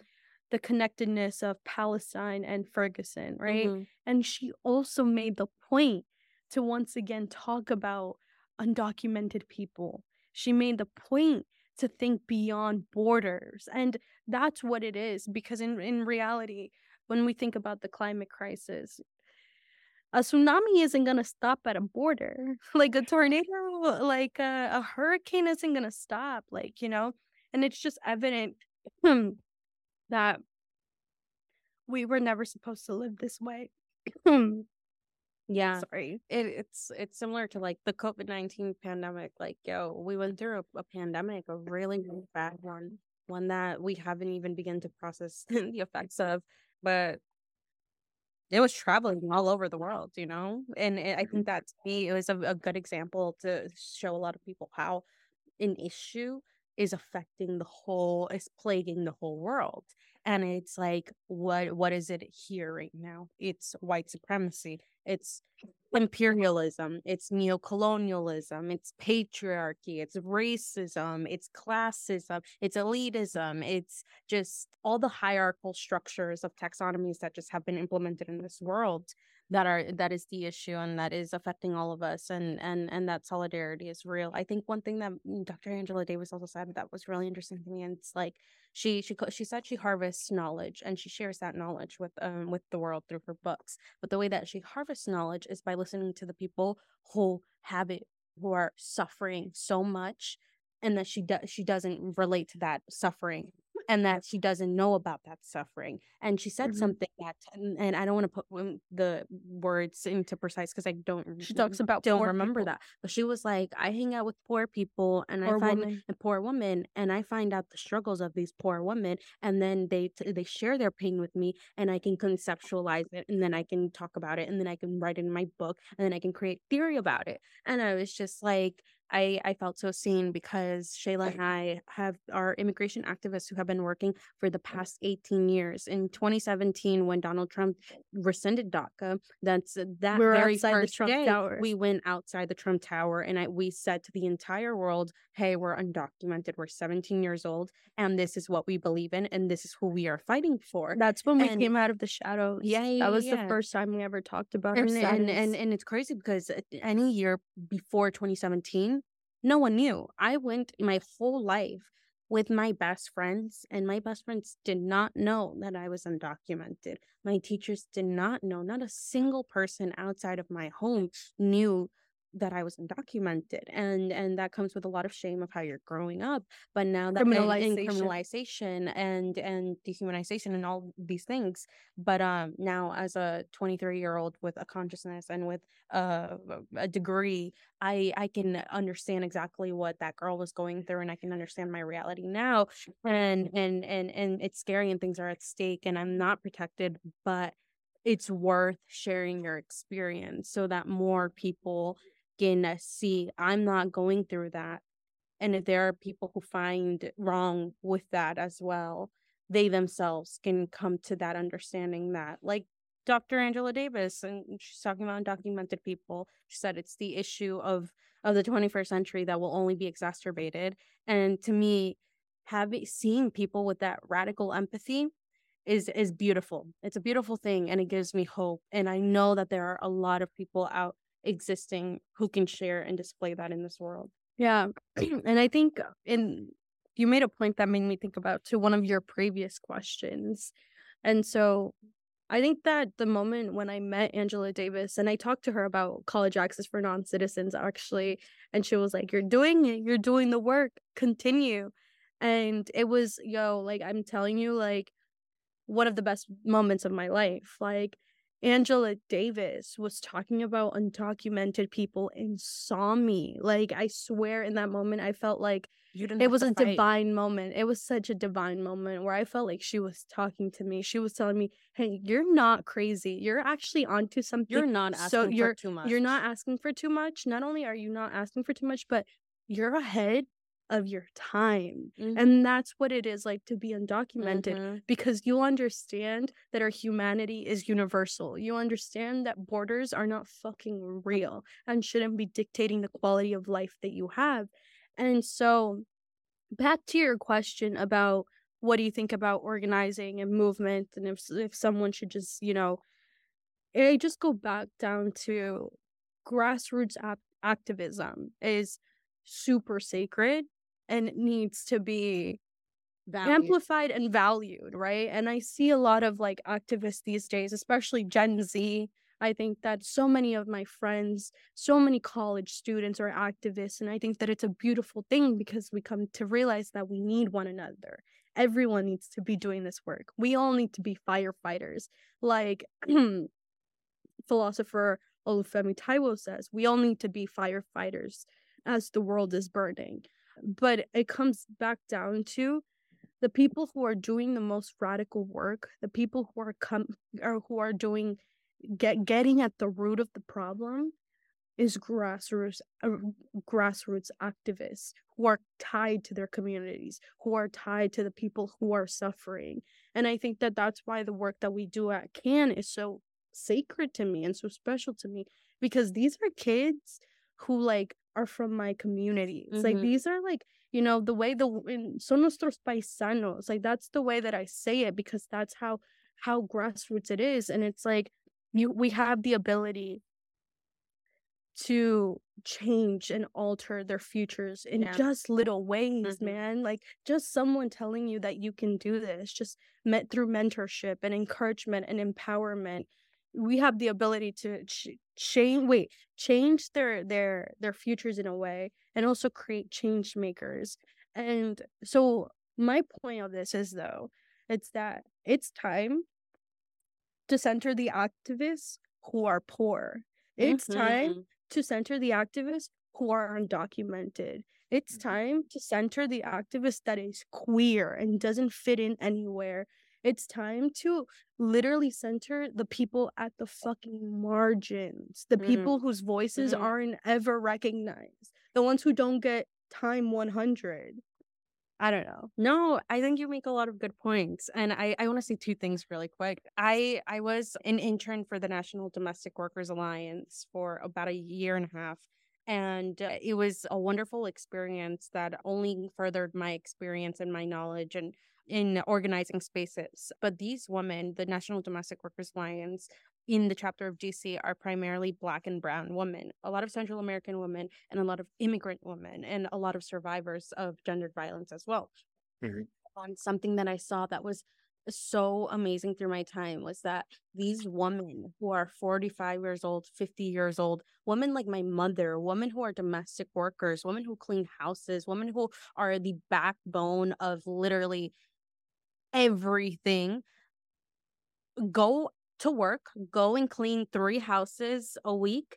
the connectedness of Palestine and Ferguson, right? Mhm. And she also made the point to once again talk about undocumented people. She made the point to think beyond borders. And that's what it is because in in reality, when we think about the climate crisis, a tsunami isn't going to stop at a border. *laughs* Like a tornado, *laughs* like a, a hurricane isn't going to stop, like, you know? And it's just evident *clears throat* that we were never supposed to live this way. *clears throat* Yeah. Sorry. It, it's it's similar to like the COVID nineteen pandemic. Like, yo, we went through a, a pandemic, a really, really bad one, one that we haven't even begun to process *laughs* the effects of. But it was traveling all over the world, you know? And it, I mm-hmm. think that to me, it was a, a good example to show a lot of people how an issue is affecting the whole, is plaguing the whole world. And it's like, what what is it here right now? It's white supremacy. It's imperialism. It's neocolonialism. It's patriarchy. It's racism. It's classism. It's elitism. It's just all the hierarchical structures of taxonomies that just have been implemented in this world that are that is the issue and that is affecting all of us and and and that solidarity is real. I think one thing that mm, dr angela davis also said that was really interesting to me and it's like she she she said she harvests knowledge and she shares that knowledge with um with the world through her books but the way that she harvests knowledge is by listening to the people who have it who are suffering so much and that she does she doesn't relate to that suffering and that she doesn't know about that suffering and she said Mhm. something that and, i don't want to put the words into precise because i don't She talks about don't poor remember people that but she was like i hang out with poor people and or i find women. and poor women and i find out the struggles of these poor women and then they t- they share their pain with me and i can conceptualize it and then i can talk about it and then i can write it in my book and then i can create theory about it and i was just like I, I felt so seen because Sheila and I have are immigration activists who have been working for the past 18 years. In 2017, when Donald Trump rescinded DACA, that's uh, that We were very outside the first Trump day Tower. we went outside the Trump Tower and I we said to the entire world, "Hey, we're undocumented. We're 17 years old, and this is what we believe in, and this is who we are fighting for." That's when we And came out of the shadows. yeah, yeah, That was yeah. the first time we ever talked about our and, and and and it's crazy because uh, any year before 2017 no one knew i went my whole life with my best friends, and my best friends did not know that I was undocumented. My teachers did not know. Not a single person outside of my home knew that I was undocumented, and and that comes with a lot of shame of how you're growing up. But now that criminalization, criminalization and and dehumanization and all these things, but um now as a 23 year old with a consciousness and with a, a degree, I I can understand exactly what that girl was going through, and I can understand my reality now. And and and and it's scary, and things are at stake, and I'm not protected, but it's worth sharing your experience so that more people can see I'm not going through that. And if there are people who find wrong with that as well, they themselves can come to that understanding that, like Dr. Angela Davis, and she's talking about undocumented people. She said it's the issue of of the 21st century that will only be exacerbated. And to me, having seeing people with that radical empathy is is beautiful. It's a beautiful thing, and it gives me hope. And I know that there are a lot of people out existing who can share and display that in this world. Yeah. *clears throat* and I think uh, in you made a point that made me think about to one of your previous questions. And so I think that the moment when I met Angela Davis and I talked to her about college access for non citizens, actually, and she was like, You're doing it, you're doing the work, continue. And it was, yo, like, I'm telling you, like, one of the best moments of my life. Like, Angela Davis was talking about undocumented people and saw me. Like I swear in that moment I felt like it was a fight. divine moment. It was such a divine moment where I felt like she was talking to me. She was telling me, "Hey, you're not crazy. You're actually onto something. You're not asking so you're, too much. You're not asking for too much. Not only are you not asking for too much, but you're ahead of your time. Mm-hmm. And that's what it is like to be undocumented mm-hmm. because you understand that our humanity is universal. You understand that borders are not fucking real and shouldn't be dictating the quality of life that you have. And so, back to your question about what do you think about organizing and movement and if if someone should just, you know, I just go back down to grassroots ap- activism is super sacred and it needs to be Valued. amplified and valued, right? And I see a lot of like activists these days, especially Gen Z. I think that so many of my friends, so many college students are activists. And I think that it's a beautiful thing because we come to realize that we need one another. Everyone needs to be doing this work. We all need to be firefighters. Like *clears throat* philosopher Olufemi Taiwo says, we all need to be firefighters as the world is burning but it comes back down to the people who are doing the most radical work the people who are come or who are doing get getting at the root of the problem is grassroots uh, grassroots activists who are tied to their communities who are tied to the people who are suffering. And i think that that's why the work that we do at CAN is so sacred to me and so special to me because these are kids who like are from my community. It's mm-hmm. like these are like, you know, the way the in, son nuestros paisanos. Like that's the way that I say it because that's how how grassroots it is. And it's like you we have the ability to change and alter their futures in yeah. just little ways, mm-hmm. man. Like just someone telling you that you can do this, just met through mentorship and encouragement and empowerment we have the ability to ch- change wait change their their their futures in a way and also create change makers and so my point of this is though it's that it's time to center the activists who are poor it's mm-hmm. time to center the activists who are undocumented it's mm-hmm. time to center the activist that is queer and doesn't fit in anywhere it's time to literally center the people at the fucking margins, the mm-hmm. people whose voices mm-hmm. aren't ever recognized, the ones who don't get time 100. I don't know. No, I think you make a lot of good points. And I, I want to say two things really quick. I, I was an intern for the National Domestic Workers Alliance for about a year and a half. And uh, it was a wonderful experience that only furthered my experience and my knowledge and in organizing spaces. But these women, the National Domestic Workers Alliance, in the chapter of DC are primarily Black and Brown women, a lot of Central American women, and a lot of immigrant women, and a lot of survivors of gendered violence as well. Mhm. on something that I saw that was so amazing through my time was that these women who are 45 years old, 50 years old, women like my mother, women who are domestic workers, women who clean houses, women who are the backbone of literally everything, go to work, go and clean three houses a week.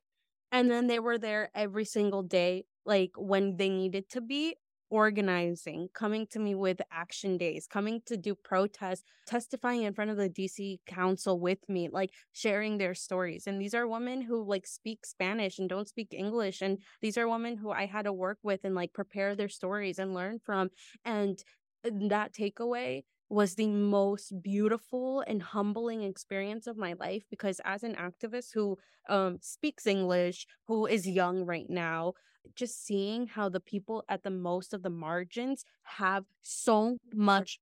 And then they were there every single day, like when they needed to be organizing, coming to me with action days, coming to do protests, testifying in front of the DC council with me, like sharing their stories. And these are women who like speak Spanish and don't speak English. And these are women who I had to work with and like prepare their stories and learn from. And that takeaway was the most beautiful and humbling experience of my life because as an activist who um, speaks english who is young right now just seeing how the people at the most of the margins have so much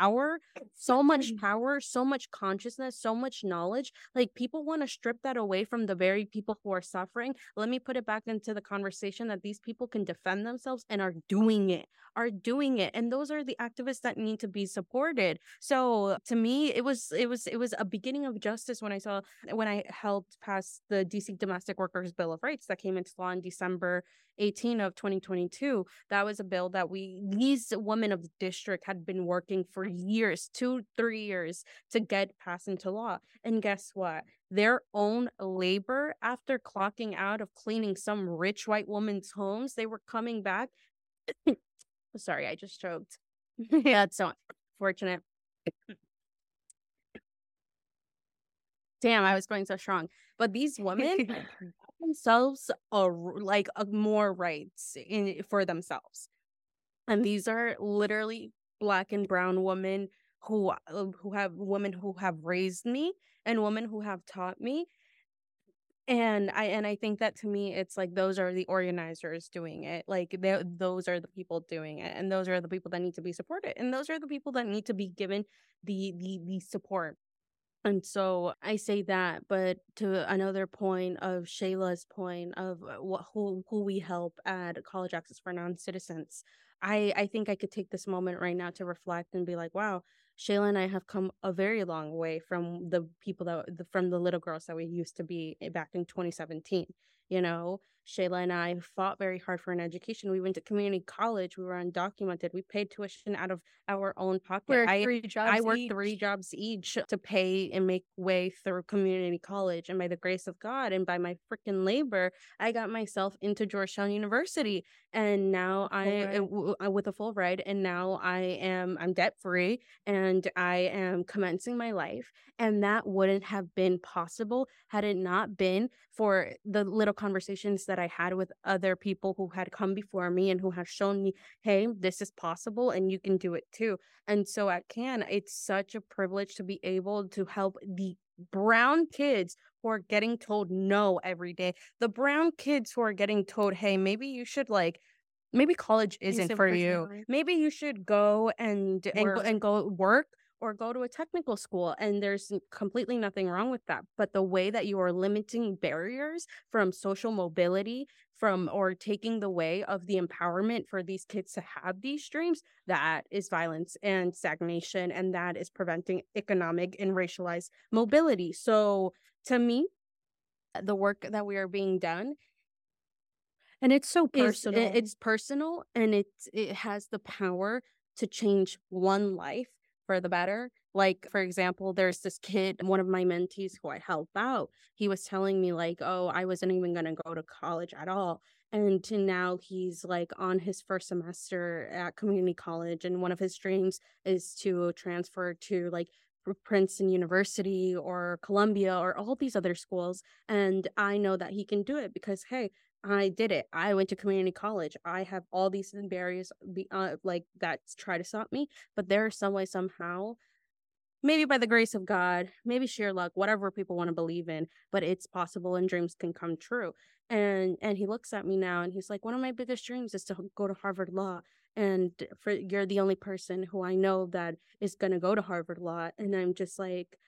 power, so much mm-hmm. power, so much consciousness, so much knowledge. Like people want to strip that away from the very people who are suffering. Let me put it back into the conversation that these people can defend themselves and are doing it, are doing it. And those are the activists that need to be supported. So to me, it was it was it was a beginning of justice when I saw when I helped pass the DC Domestic Workers Bill of Rights that came into law in December 18 of 2022. That was a bill that we these women of the district had been working for years, two, three years to get passed into law. And guess what? Their own labor, after clocking out of cleaning some rich white woman's homes, they were coming back. *coughs* Sorry, I just choked. *laughs* yeah, it's so unfortunate. Damn, I was going so strong. But these women *laughs* themselves are like a, more rights in for themselves. And these are literally black and brown women who uh, who have women who have raised me and women who have taught me. And i and i think that to me it's like those are the organizers doing it. Like those are the people doing it and those are the people that need to be supported and those are the people that need to be given the the the support. And so I say that, but to another point of Sheila's point of uh, what who who we help at College Access for Non-Citizens, I I think I could take this moment right now to reflect and be like, wow, Sheila and I have come a very long way from the people that the, from the little girls that we used to be eh, back in 2017. You know, Sheila and I fought very hard for an education. We went to community college. We were undocumented. We paid tuition out of our own pocket. I, three jobs I worked each. three jobs each to pay and make way through community college. And by the grace of God and by my freaking labor, I got myself into Georgetown University. And now I, uh, with a full ride, and now I am, I'm debt free and I am commencing my life. And that wouldn't have been possible had it not been for the little conversations that I had with other people who had come before me and who have shown me, hey, this is possible and you can do it too. And so at CAN, it's such a privilege to be able to help the brown kids who are getting told no every day, the brown kids who are getting told, hey, maybe you should like maybe college isn't for you. Maybe you should go and and go, and go work or go to a technical school and there's completely nothing wrong with that but the way that you are limiting barriers from social mobility from or taking the way of the empowerment for these kids to have these dreams that is violence and stagnation and that is preventing economic and racialized mobility. So to me the work that we are being done and it's so personal. is, it's personal and it it has the power to change one life for the better. Like, for example, there's this kid, one of my mentees who I help out. He was telling me, like, oh, I wasn't even going to go to college at all. And now he's like on his first semester at community college. And one of his dreams is to transfer to like Princeton University or Columbia or all these other schools. And I know that he can do it because, hey, I did it. I went to community college. I have all these barriers be, uh, like that try to stop me, but there is some way somehow maybe by the grace of God, maybe sheer luck, whatever people want to believe in, but it's possible and dreams can come true. And and he looks at me now and he's like, one of my biggest dreams is to go to Harvard Law. And for you're the only person who I know that is gonna go to Harvard Law. And I'm just like,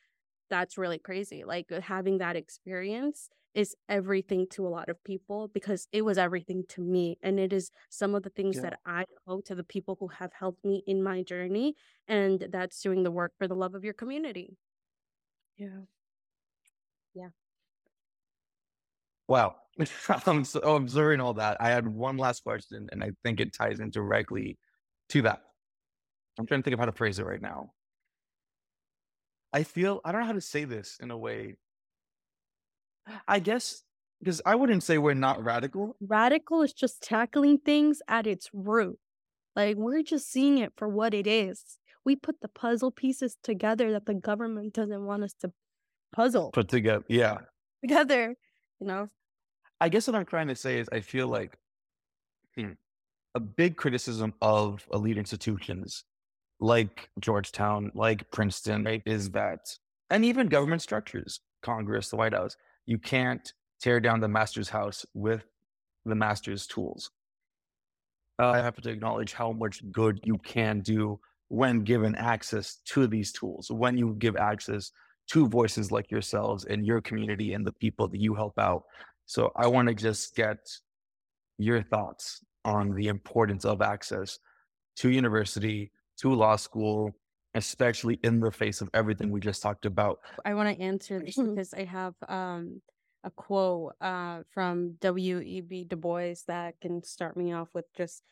that's really crazy. Like uh, having that experience is everything to a lot of people because it was everything to me. And it is some of the things Yeah. that I owe to the people who have helped me in my journey. And that's doing the work for the love of your community. Yeah. Yeah. Wow. *laughs* I'm so observing all that. I had one last question, and I think it ties in directly to that. I'm trying to think of how to phrase it right now. I feel I don't know how to say this in a way. I guess because I wouldn't say we're not radical. Radical is just tackling things at its root. Like we're just seeing it for what it is. We put the puzzle pieces together that the government doesn't want us to puzzle Put together, yeah. together. You know? I guess what I'm trying to say is I feel like hmm, a big criticism of elite institutions like Georgetown, like Princeton, right, is that, and even government structures, Congress, the White House, you can't tear down the master's house with the master's tools. Uh, I have to acknowledge how much good you can do when given access to these tools, when you give access to voices like yourselves and your community and the people that you help out. So I want to just get your thoughts on the importance of access to university, to law school, especially in the face of everything we just talked about. I want to answer this *clears throat* because I have um a quote uh from W.E.B. Du Bois that can start me off with just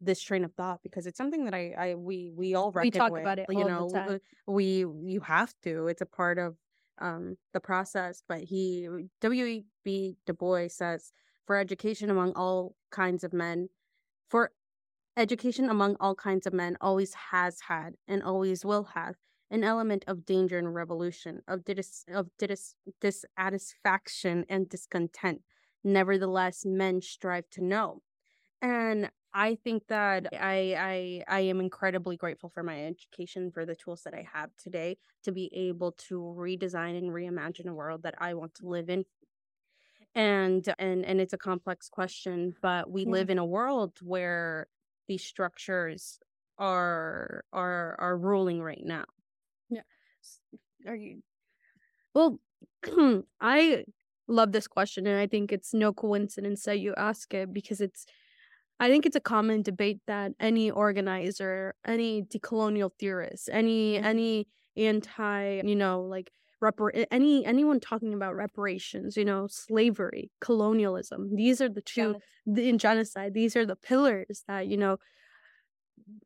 this train of thought because it's something that I I we we all We talk with. about it You all the know, time. uh, we you have to. It's a part of um the process. But he W.E.B. Du Bois says for education among all kinds of men, for education among all kinds of men always has had and always will have an element of danger and revolution, of dis- of dis- dissatisfaction and discontent. Nevertheless, men strive to know. And I think that I, I I am incredibly grateful for my education, for the tools that I have today to be able to redesign and reimagine a world that I want to live in. And and and it's a complex question, but we Yeah. live in a world where these structures are are are ruling right now. Yeah. Are you? Well, *clears throat* I love this question, and I think it's no coincidence that you ask it because it's. I think it's a common debate that any organizer, any decolonial theorist, any Mhm. any anti, you know, like repar- any anyone talking about reparations, you know, slavery, colonialism. These are the two the, in genocide. These are the pillars that you know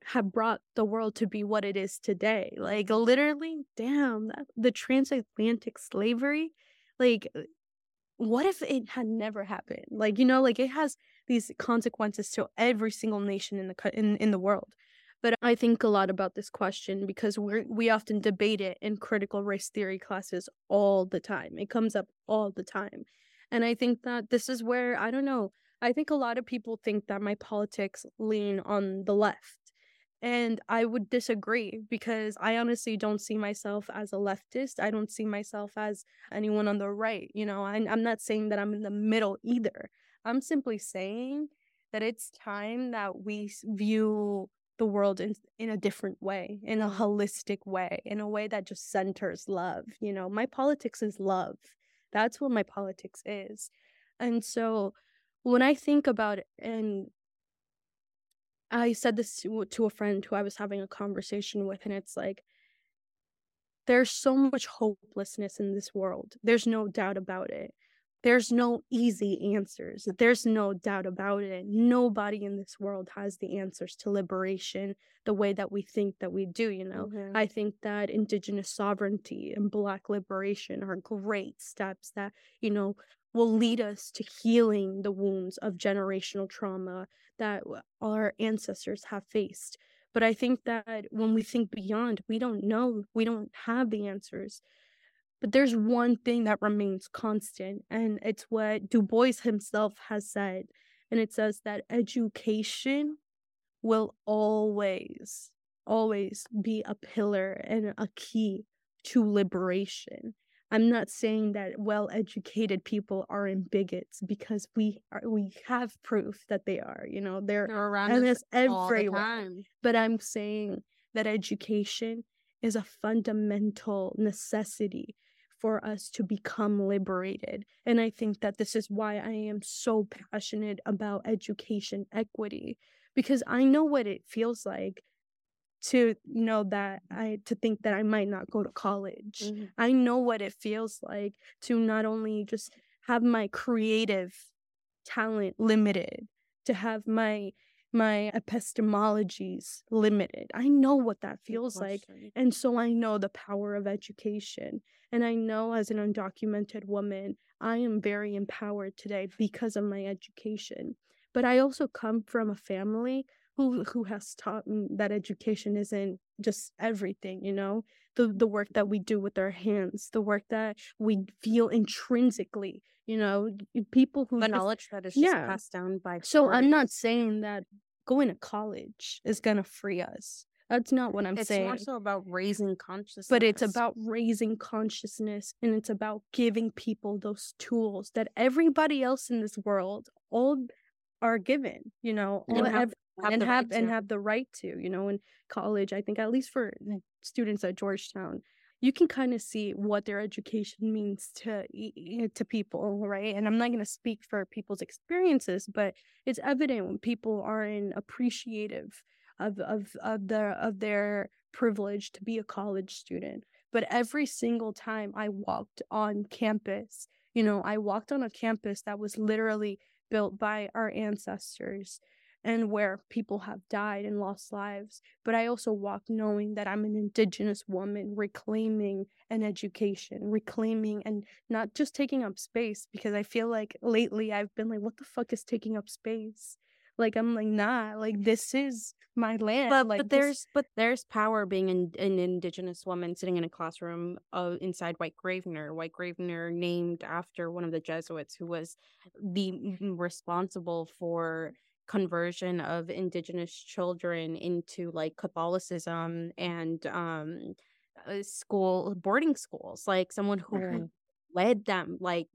have brought the world to be what it is today. Like literally, damn, that, the transatlantic slavery, like uh, what if it had never happened? Like, you know, like it has these consequences to every single nation in the in in the world. But I think a lot about this question because we we often debate it in critical race theory classes all the time. It comes up all the time. And I think that this is where I don't know, I think a lot of people think that my politics lean on the left. And I would disagree because I honestly don't see myself as a leftist. I don't see myself as anyone on the right. You know, I, I'm not saying that I'm in the middle either. I'm simply saying that it's time that we view the world in, in a different way, in a holistic way, in a way that just centers love. You know, my politics is love. That's what my politics is. And so when I think about it, and I said this to, to a friend who I was having a conversation with, and it's like, there's so much hopelessness in this world. There's no doubt about it. There's no easy answers. There's no doubt about it. Nobody in this world has the answers to liberation the way that we think that we do, you know? Mhm. I think that indigenous sovereignty and black liberation are great steps that, you know, will lead us to healing the wounds of generational trauma that our ancestors have faced. But I think that when we think beyond, we don't know, we don't have the answers. But there's one thing that remains constant, and it's what Du Bois himself has said. And it says that education will always, always be a pillar and a key to liberation. I'm not saying that well-educated people aren't bigots because we are we have proof that they are, you know, they're They're around and us it's all the everywhere. time. But I'm saying that education is a fundamental necessity for us to become liberated. And I think that this is why I am so passionate about education equity because I know what it feels like to know that I to think that I might not go to college. Mm-hmm. I know what it feels like to not only just have my creative talent limited, to have my my epistemologies limited. I know what that feels like. And so I know the power of education. And I know as an undocumented woman, I am very empowered today because of my education. But I also come from a family who who has taught me that education isn't just everything, you know? The the work that we do with our hands, the work that we feel intrinsically, you know, people who the just, knowledge that is just yeah. passed down by So I'm not saying that going to college is gonna free us. That's not what I'm it's saying. It's more so about raising consciousness. But it's about raising consciousness and it's about giving people those tools that everybody else in this world all are given, you know, and have, have, and have right and have the right to, you know, in college, I think at least for students at Georgetown, you can kind of see what their education means to to people, right? And I'm not going to speak for people's experiences, but it's evident when people aren't appreciative of of of their of their privilege to be a college student. But every single time I walked on campus, you know, I walked on a campus that was literally built by our ancestors and where people have died and lost lives. But I also walk knowing that I'm an Indigenous woman reclaiming an education, reclaiming and not just taking up space because I feel like lately I've been like, what the fuck is taking up space? Like I'm like, nah, like this is my land. But, like, but there's this... but there's power being an, an indigenous woman sitting in a classroom uh, inside White-Gravenor. White Gravener named after one of the Jesuits who was the responsible for conversion of indigenous children into like Catholicism and um uh, school boarding schools like someone who led them like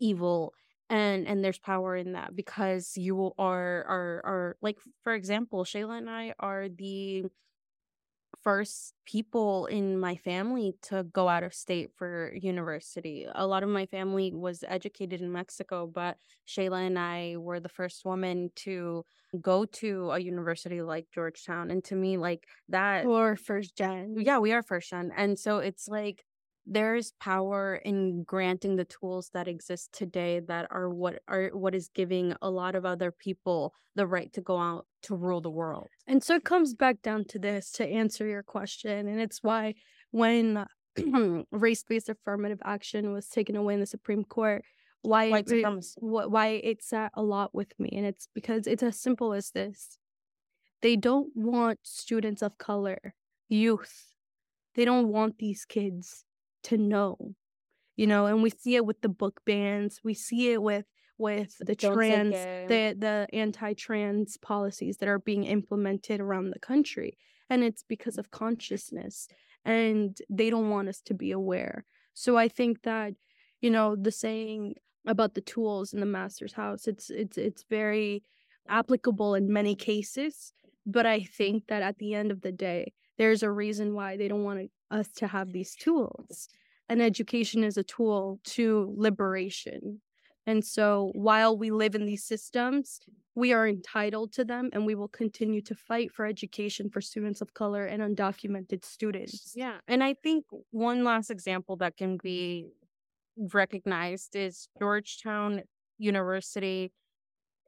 evil and and there's power in that because you are are are like for example Sheila and I are the first people in my family to go out of state for university. A lot of my family was educated in Mexico, but Sheila and I were the first woman to go to a university like Georgetown. And to me, like that. Or first gen. Yeah, we are first gen. And so it's like there's power in granting the tools that exist today that are what are what is giving a lot of other people the right to go out to rule the world. And so it comes back down to this to answer your question and it's why when *clears throat* race-based affirmative action was taken away in the Supreme Court why it, why it sat a lot with me and it's because it's as simple as this. They don't want students of color, youth. They don't want these kids to know you know and we see it with the book bans we see it with with the Don't trans the the anti-trans policies that are being implemented around the country and it's because of consciousness and they don't want us to be aware. So i think that you know the saying about the tools in the master's house it's it's it's very applicable in many cases but i think that at the end of the day there's a reason why they don't want us to have these tools and education is a tool to liberation. And so while we live in these systems, we are entitled to them and we will continue to fight for education for students of color and undocumented students. Yeah. And I think one last example that can be recognized is Georgetown University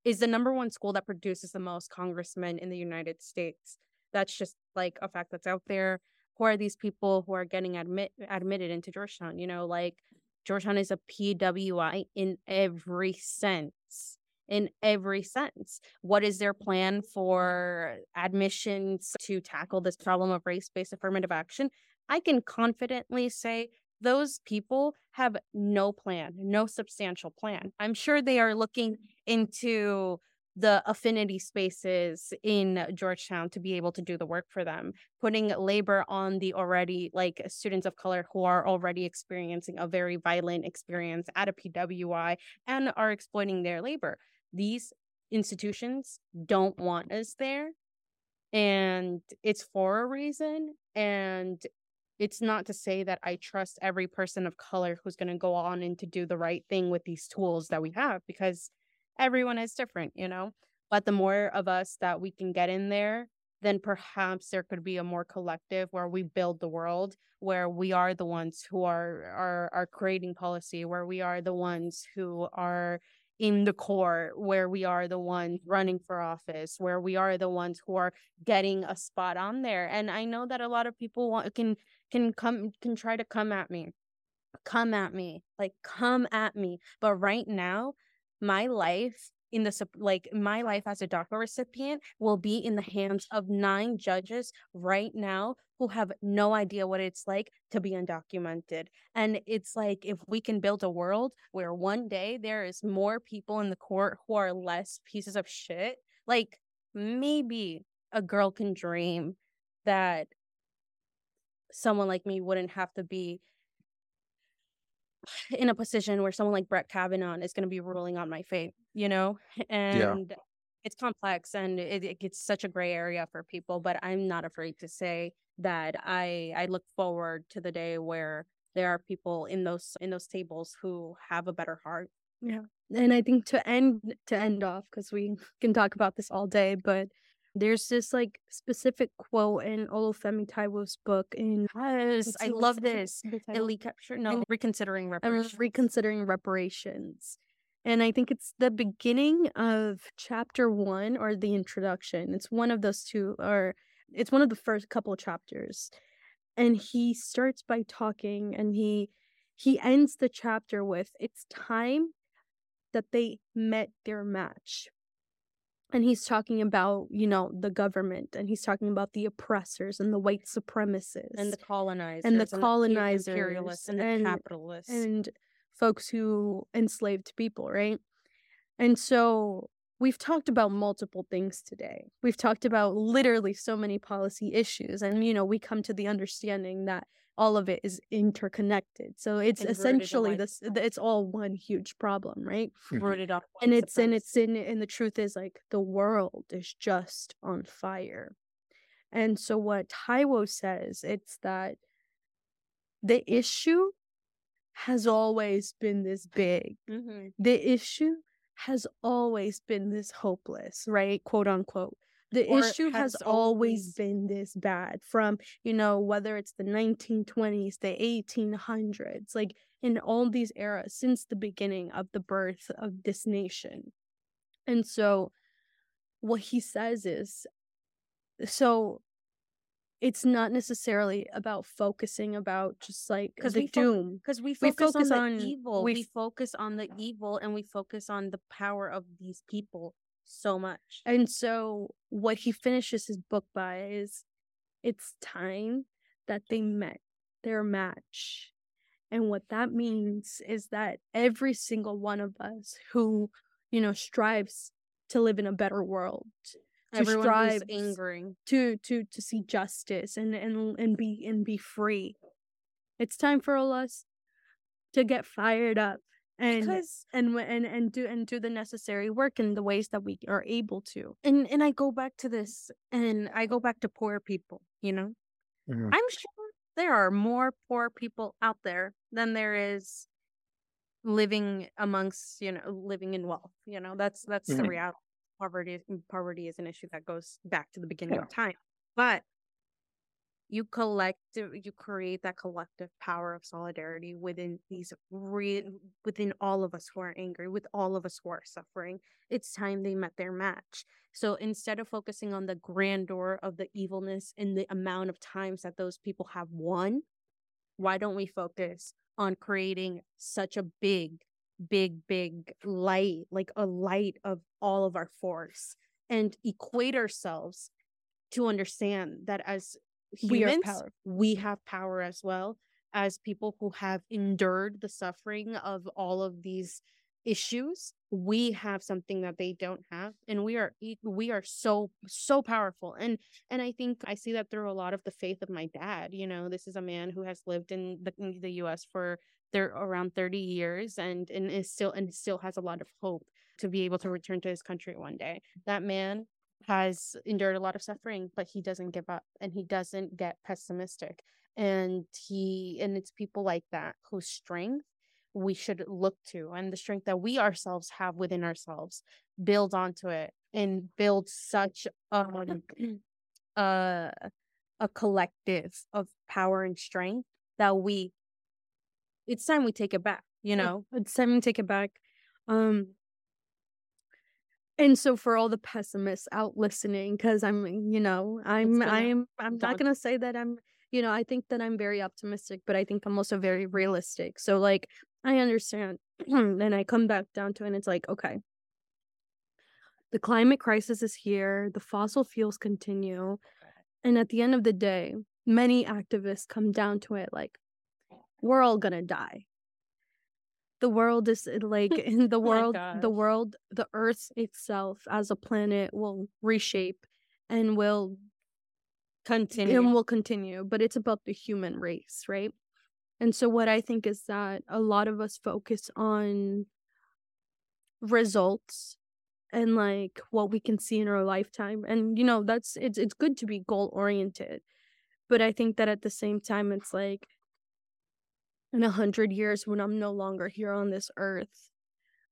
is the number one school that produces the most congressmen in the United States. That's just like a fact that's out there who are these people who are getting admit admitted into Georgetown? You know, like Georgetown is a PWI in every sense. In every sense. What is their plan for admissions to tackle this problem of race based affirmative action? I can confidently say those people have no plan, no substantial plan. I'm sure they are looking into the affinity spaces in Georgetown to be able to do the work for them, putting labor on the already like students of color who are already experiencing a very violent experience at a PWI and are exploiting their labor. These institutions don't want us there and it's for a reason and it's not to say that I trust every person of color who's going to go on and to do the right thing with these tools that we have because everyone is different, you know? But the more of us that we can get in there, then perhaps there could be a more collective where we build the world where we are the ones who are are are creating policy, where we are the ones who are in the core where we are the ones running for office where we are the ones who are getting a spot on there and i know that a lot of people want can can come can try to come at me come at me like come at me but right now my life in the like my life as a DACA recipient will be in the hands of nine judges right now who have no idea what it's like to be undocumented. And it's like if we can build a world where one day there is more people in the court who are less pieces of shit, like maybe a girl can dream that someone like me wouldn't have to be in a position where someone like Brett Kavanaugh is going to be ruling on my fate, you know? *laughs* And yeah. it's complex and it, it gets such a gray area for people, but I'm not afraid to say that I I look forward to the day where there are people in those in those tables who have a better heart. Yeah. And I think to end to end off cuz we can talk about this all day, but there's this like specific quote in Olufemi Taiwo's book in Yes, I love this. Elite capture no reconsidering reparations. reconsidering reparations. And I think it's the beginning of chapter one or the introduction. It's one of those two, or it's one of the first couple chapters. And he starts by talking and he he ends the chapter with it's time that they met their match and he's talking about you know the government and he's talking about the oppressors and the white supremacists and the colonizers and the colonizers and the imperialists and, and the capitalists. and folks who enslaved people right? And so we've talked about multiple things today. We've talked about literally so many policy issues and you know we come to the understanding that all of it is interconnected. So it's Inverted essentially this it's all one huge problem, right? Rooted *laughs* off and it's and it's in and the truth is like the world is just on fire. And so what Taiwo says, it's that the issue has always been this big. Mm-hmm. The issue has always been this hopeless, right? Quote unquote the issue has, has always been this bad from you know whether it's the 1920s the 1800s like in all these eras since the beginning of the birth of this nation. And so what he says is so it's not necessarily about focusing about just like because the we doom. because we, we, focus on the evil we, we focus on the evil and we focus on the power of these people so much. And so what he finishes his book by is it's time that they met their match. And what that means is that every single one of us who, you know, strives to live in a better world, to Everyone strive angering to to to see justice and and and be and be free. It's time for all us to get fired up and because and and and do and do the necessary work in the ways that we are able to and and i go back to this and i go back to poor people you know mm-hmm. i'm sure there are more poor people out there than there is living amongst you know living in wealth you know that's that's mm-hmm. the reality poverty poverty is an issue that goes back to the beginning yeah. of time but you collect you create that collective power of solidarity within these re- within all of us who are angry with all of us who are suffering it's time they met their match. So instead of focusing on the grandeur of the evilness and the amount of times that those people have won why don't we focus on creating such a big big big light like a light of all of our force and equate ourselves to understand that as humans, we, we have power as well as people who have endured the suffering of all of these issues. We have something that they don't have and we are we are so so powerful and and i think i see that through a lot of the faith of my dad you know this is a man who has lived in the, in the us for there around 30 years and and is still and still has a lot of hope to be able to return to his country one day. That man has endured a lot of suffering, but he doesn't give up and he doesn't get pessimistic. And he, and it's people like that whose strength we should look to and the strength that we ourselves have within ourselves, build onto it and build such um, a, *clears throat* a collective of power and strength that we, it's time we take it back, you know? It's time we take it back. Um, and so for all the pessimists out listening, because I'm, you know, I'm, gonna I'm, I'm not gonna say that I'm, you know, I think that I'm very optimistic, but I think I'm also very realistic. So like, I understand, *clears throat* and I come back down to it, and it's like, okay, the climate crisis is here, the fossil fuels continue, and at the end of the day, many activists come down to it like, we're all gonna die the world is uh, like *laughs* in the Oh world the world the earth itself as a planet will reshape and will Continue. and will continue but it's about the human race right and so what i think is that a lot of us focus on results and like what we can see in our lifetime and you know that's it's it's good to be goal oriented but i think that at the same time it's like in a hundred years when i'm no longer here on this earth.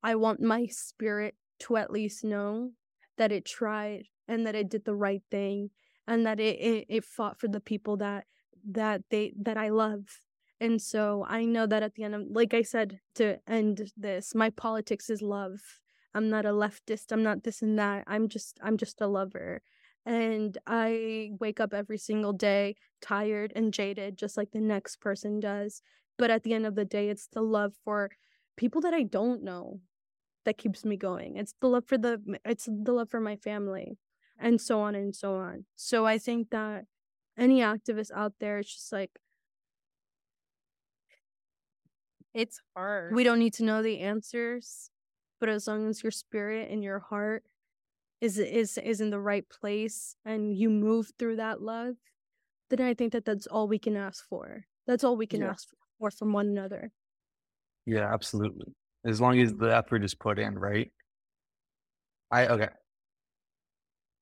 I want my spirit to at least know that it tried and that it did the right thing and that it it, it fought for the people that that they that i love. And so i know that at the end of like i said to end this my politics is love. I'm not a leftist i'm not this and that i'm just i'm just a lover. And i wake up every single day tired and jaded just like the next person does but at the end of the day it's the love for people that i don't know that keeps me going it's the love for the it's the love for my family and so on and so on so i think that any activist out there it's just like it's hard. we don't need to know the answers but as long as your spirit and your heart is is is in the right place and you move through that love then i think that that's all we can ask for that's all we can Yeah. ask for from one another Yeah, absolutely. As long as the effort is put in, right? I okay.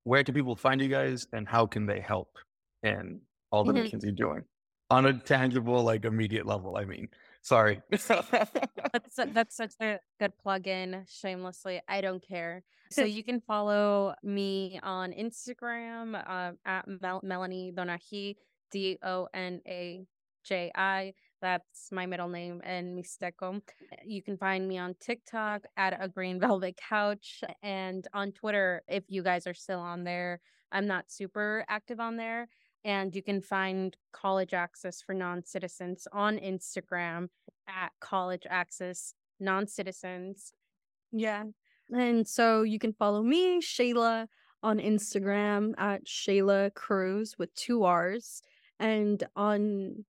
Where can people find you guys and how can they help in all the Mhm. you're doing? On a tangible, like immediate level, I mean. Sorry. That's that's such a good plug-in. Shamelessly, I don't care. So *laughs* you can follow me on Instagram uh, at Mel- Melanie Donaji, D O N A J I. That's my middle name and Mixteco. You can find me on TikTok at a green *laughs* velvet couch and on Twitter if you guys are still on there. I'm not super active on there. And you can find College Access for Non Citizens on Instagram at College Access Non Citizens. Yeah. And so you can follow me, Sheila, on Instagram at Sheila Cruz with two R's. And on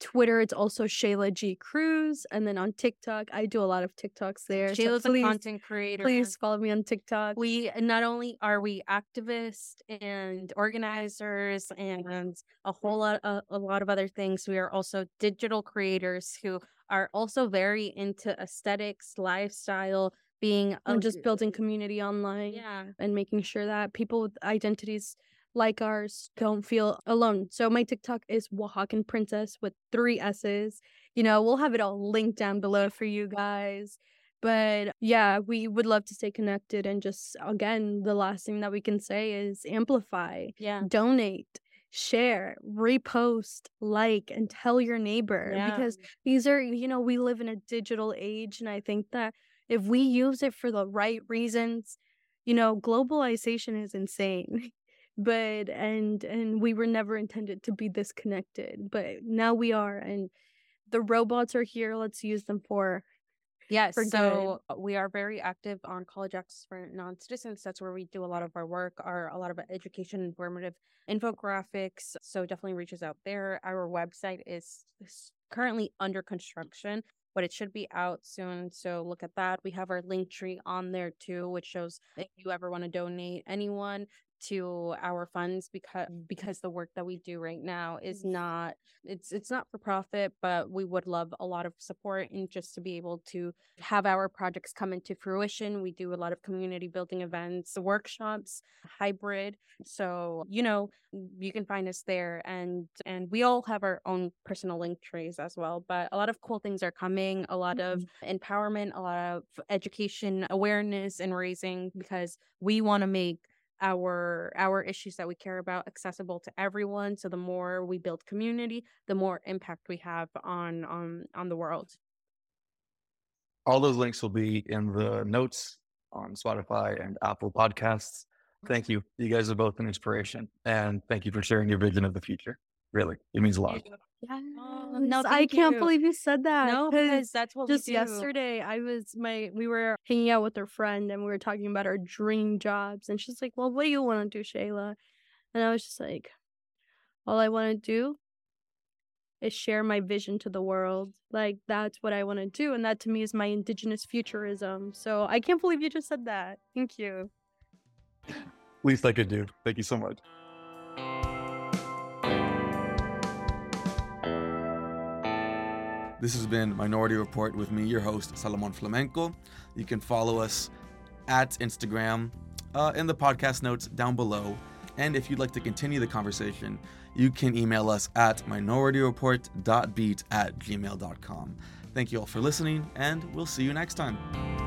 Twitter, it's also Sheila G Cruz. And then on TikTok, I do a lot of TikToks there. so Sheila's a please, content creator. please follow me on TikTok. We not only are we activists and organizers and a whole lot a, a lot of other things, we are also digital creators who are also very into aesthetics, lifestyle, being uh, a, and just building community online. yeah. and making sure that people with identities like ours don't feel alone. So my TikTok is Oaxacan Princess with three S's. You know, we'll have it all linked down below for you guys. But yeah, we would love to stay connected and just again, the last thing that we can say is amplify, Yeah. donate, share, repost, like, and tell your neighbor Yeah. because these are, you know, we live in a digital age. And I think that if we use it for the right reasons, you know, globalization is insane. *laughs* But and and we were never intended to be this connected, but now we are and the robots are here. Let's use them for Yes, for so uh, we are very active on College Access for Non-Citizens. That's where we do a lot of our work, our a lot of education, informative infographics. So definitely reaches out there. Our website is currently under construction, but it should be out soon. So look at that. We have our link tree on there too, which shows if you ever want to donate anyone to our funds because mm-hmm. because the work that we do right now is mm-hmm. not it's it's not for profit but we would love a lot of support and just to be able to have our projects come into fruition. We do a lot of community building events workshops hybrid. So you know mm, you can find us there and and we all have our own personal link trees as well but a lot of cool things are coming a lot of Mm-hmm. empowerment a lot of education awareness and raising because we want to make our our issues that we care about accessible to everyone so the more we build community the more impact we have on on on the world All those links will be in the notes on Spotify and Apple Podcasts. Thank you. You guys are both an inspiration. And thank you for sharing your vision of the future. Really, it means a lot. Yes. no, I can't you. believe you said that. no 'cause because that's what just we do. yesterday I was my we were hanging out with our friend and we were talking about our dream jobs and she's like, "Well, what do you want to do, Sheila?" And I was just like, "All I want to do is share my vision to the world. Like that's what I want to do and that to me is my indigenous futurism." So, I can't believe you just said that. Thank you. Least I could do. Thank you so much. This has been Minority Report with me, your host, Salomon Flamenco. You can follow us at Instagram uh, in the podcast notes down below. And if you'd like to continue the conversation, you can email us at minorityreport.beat at gmail.com. Thank you all for listening, and we'll see you next time.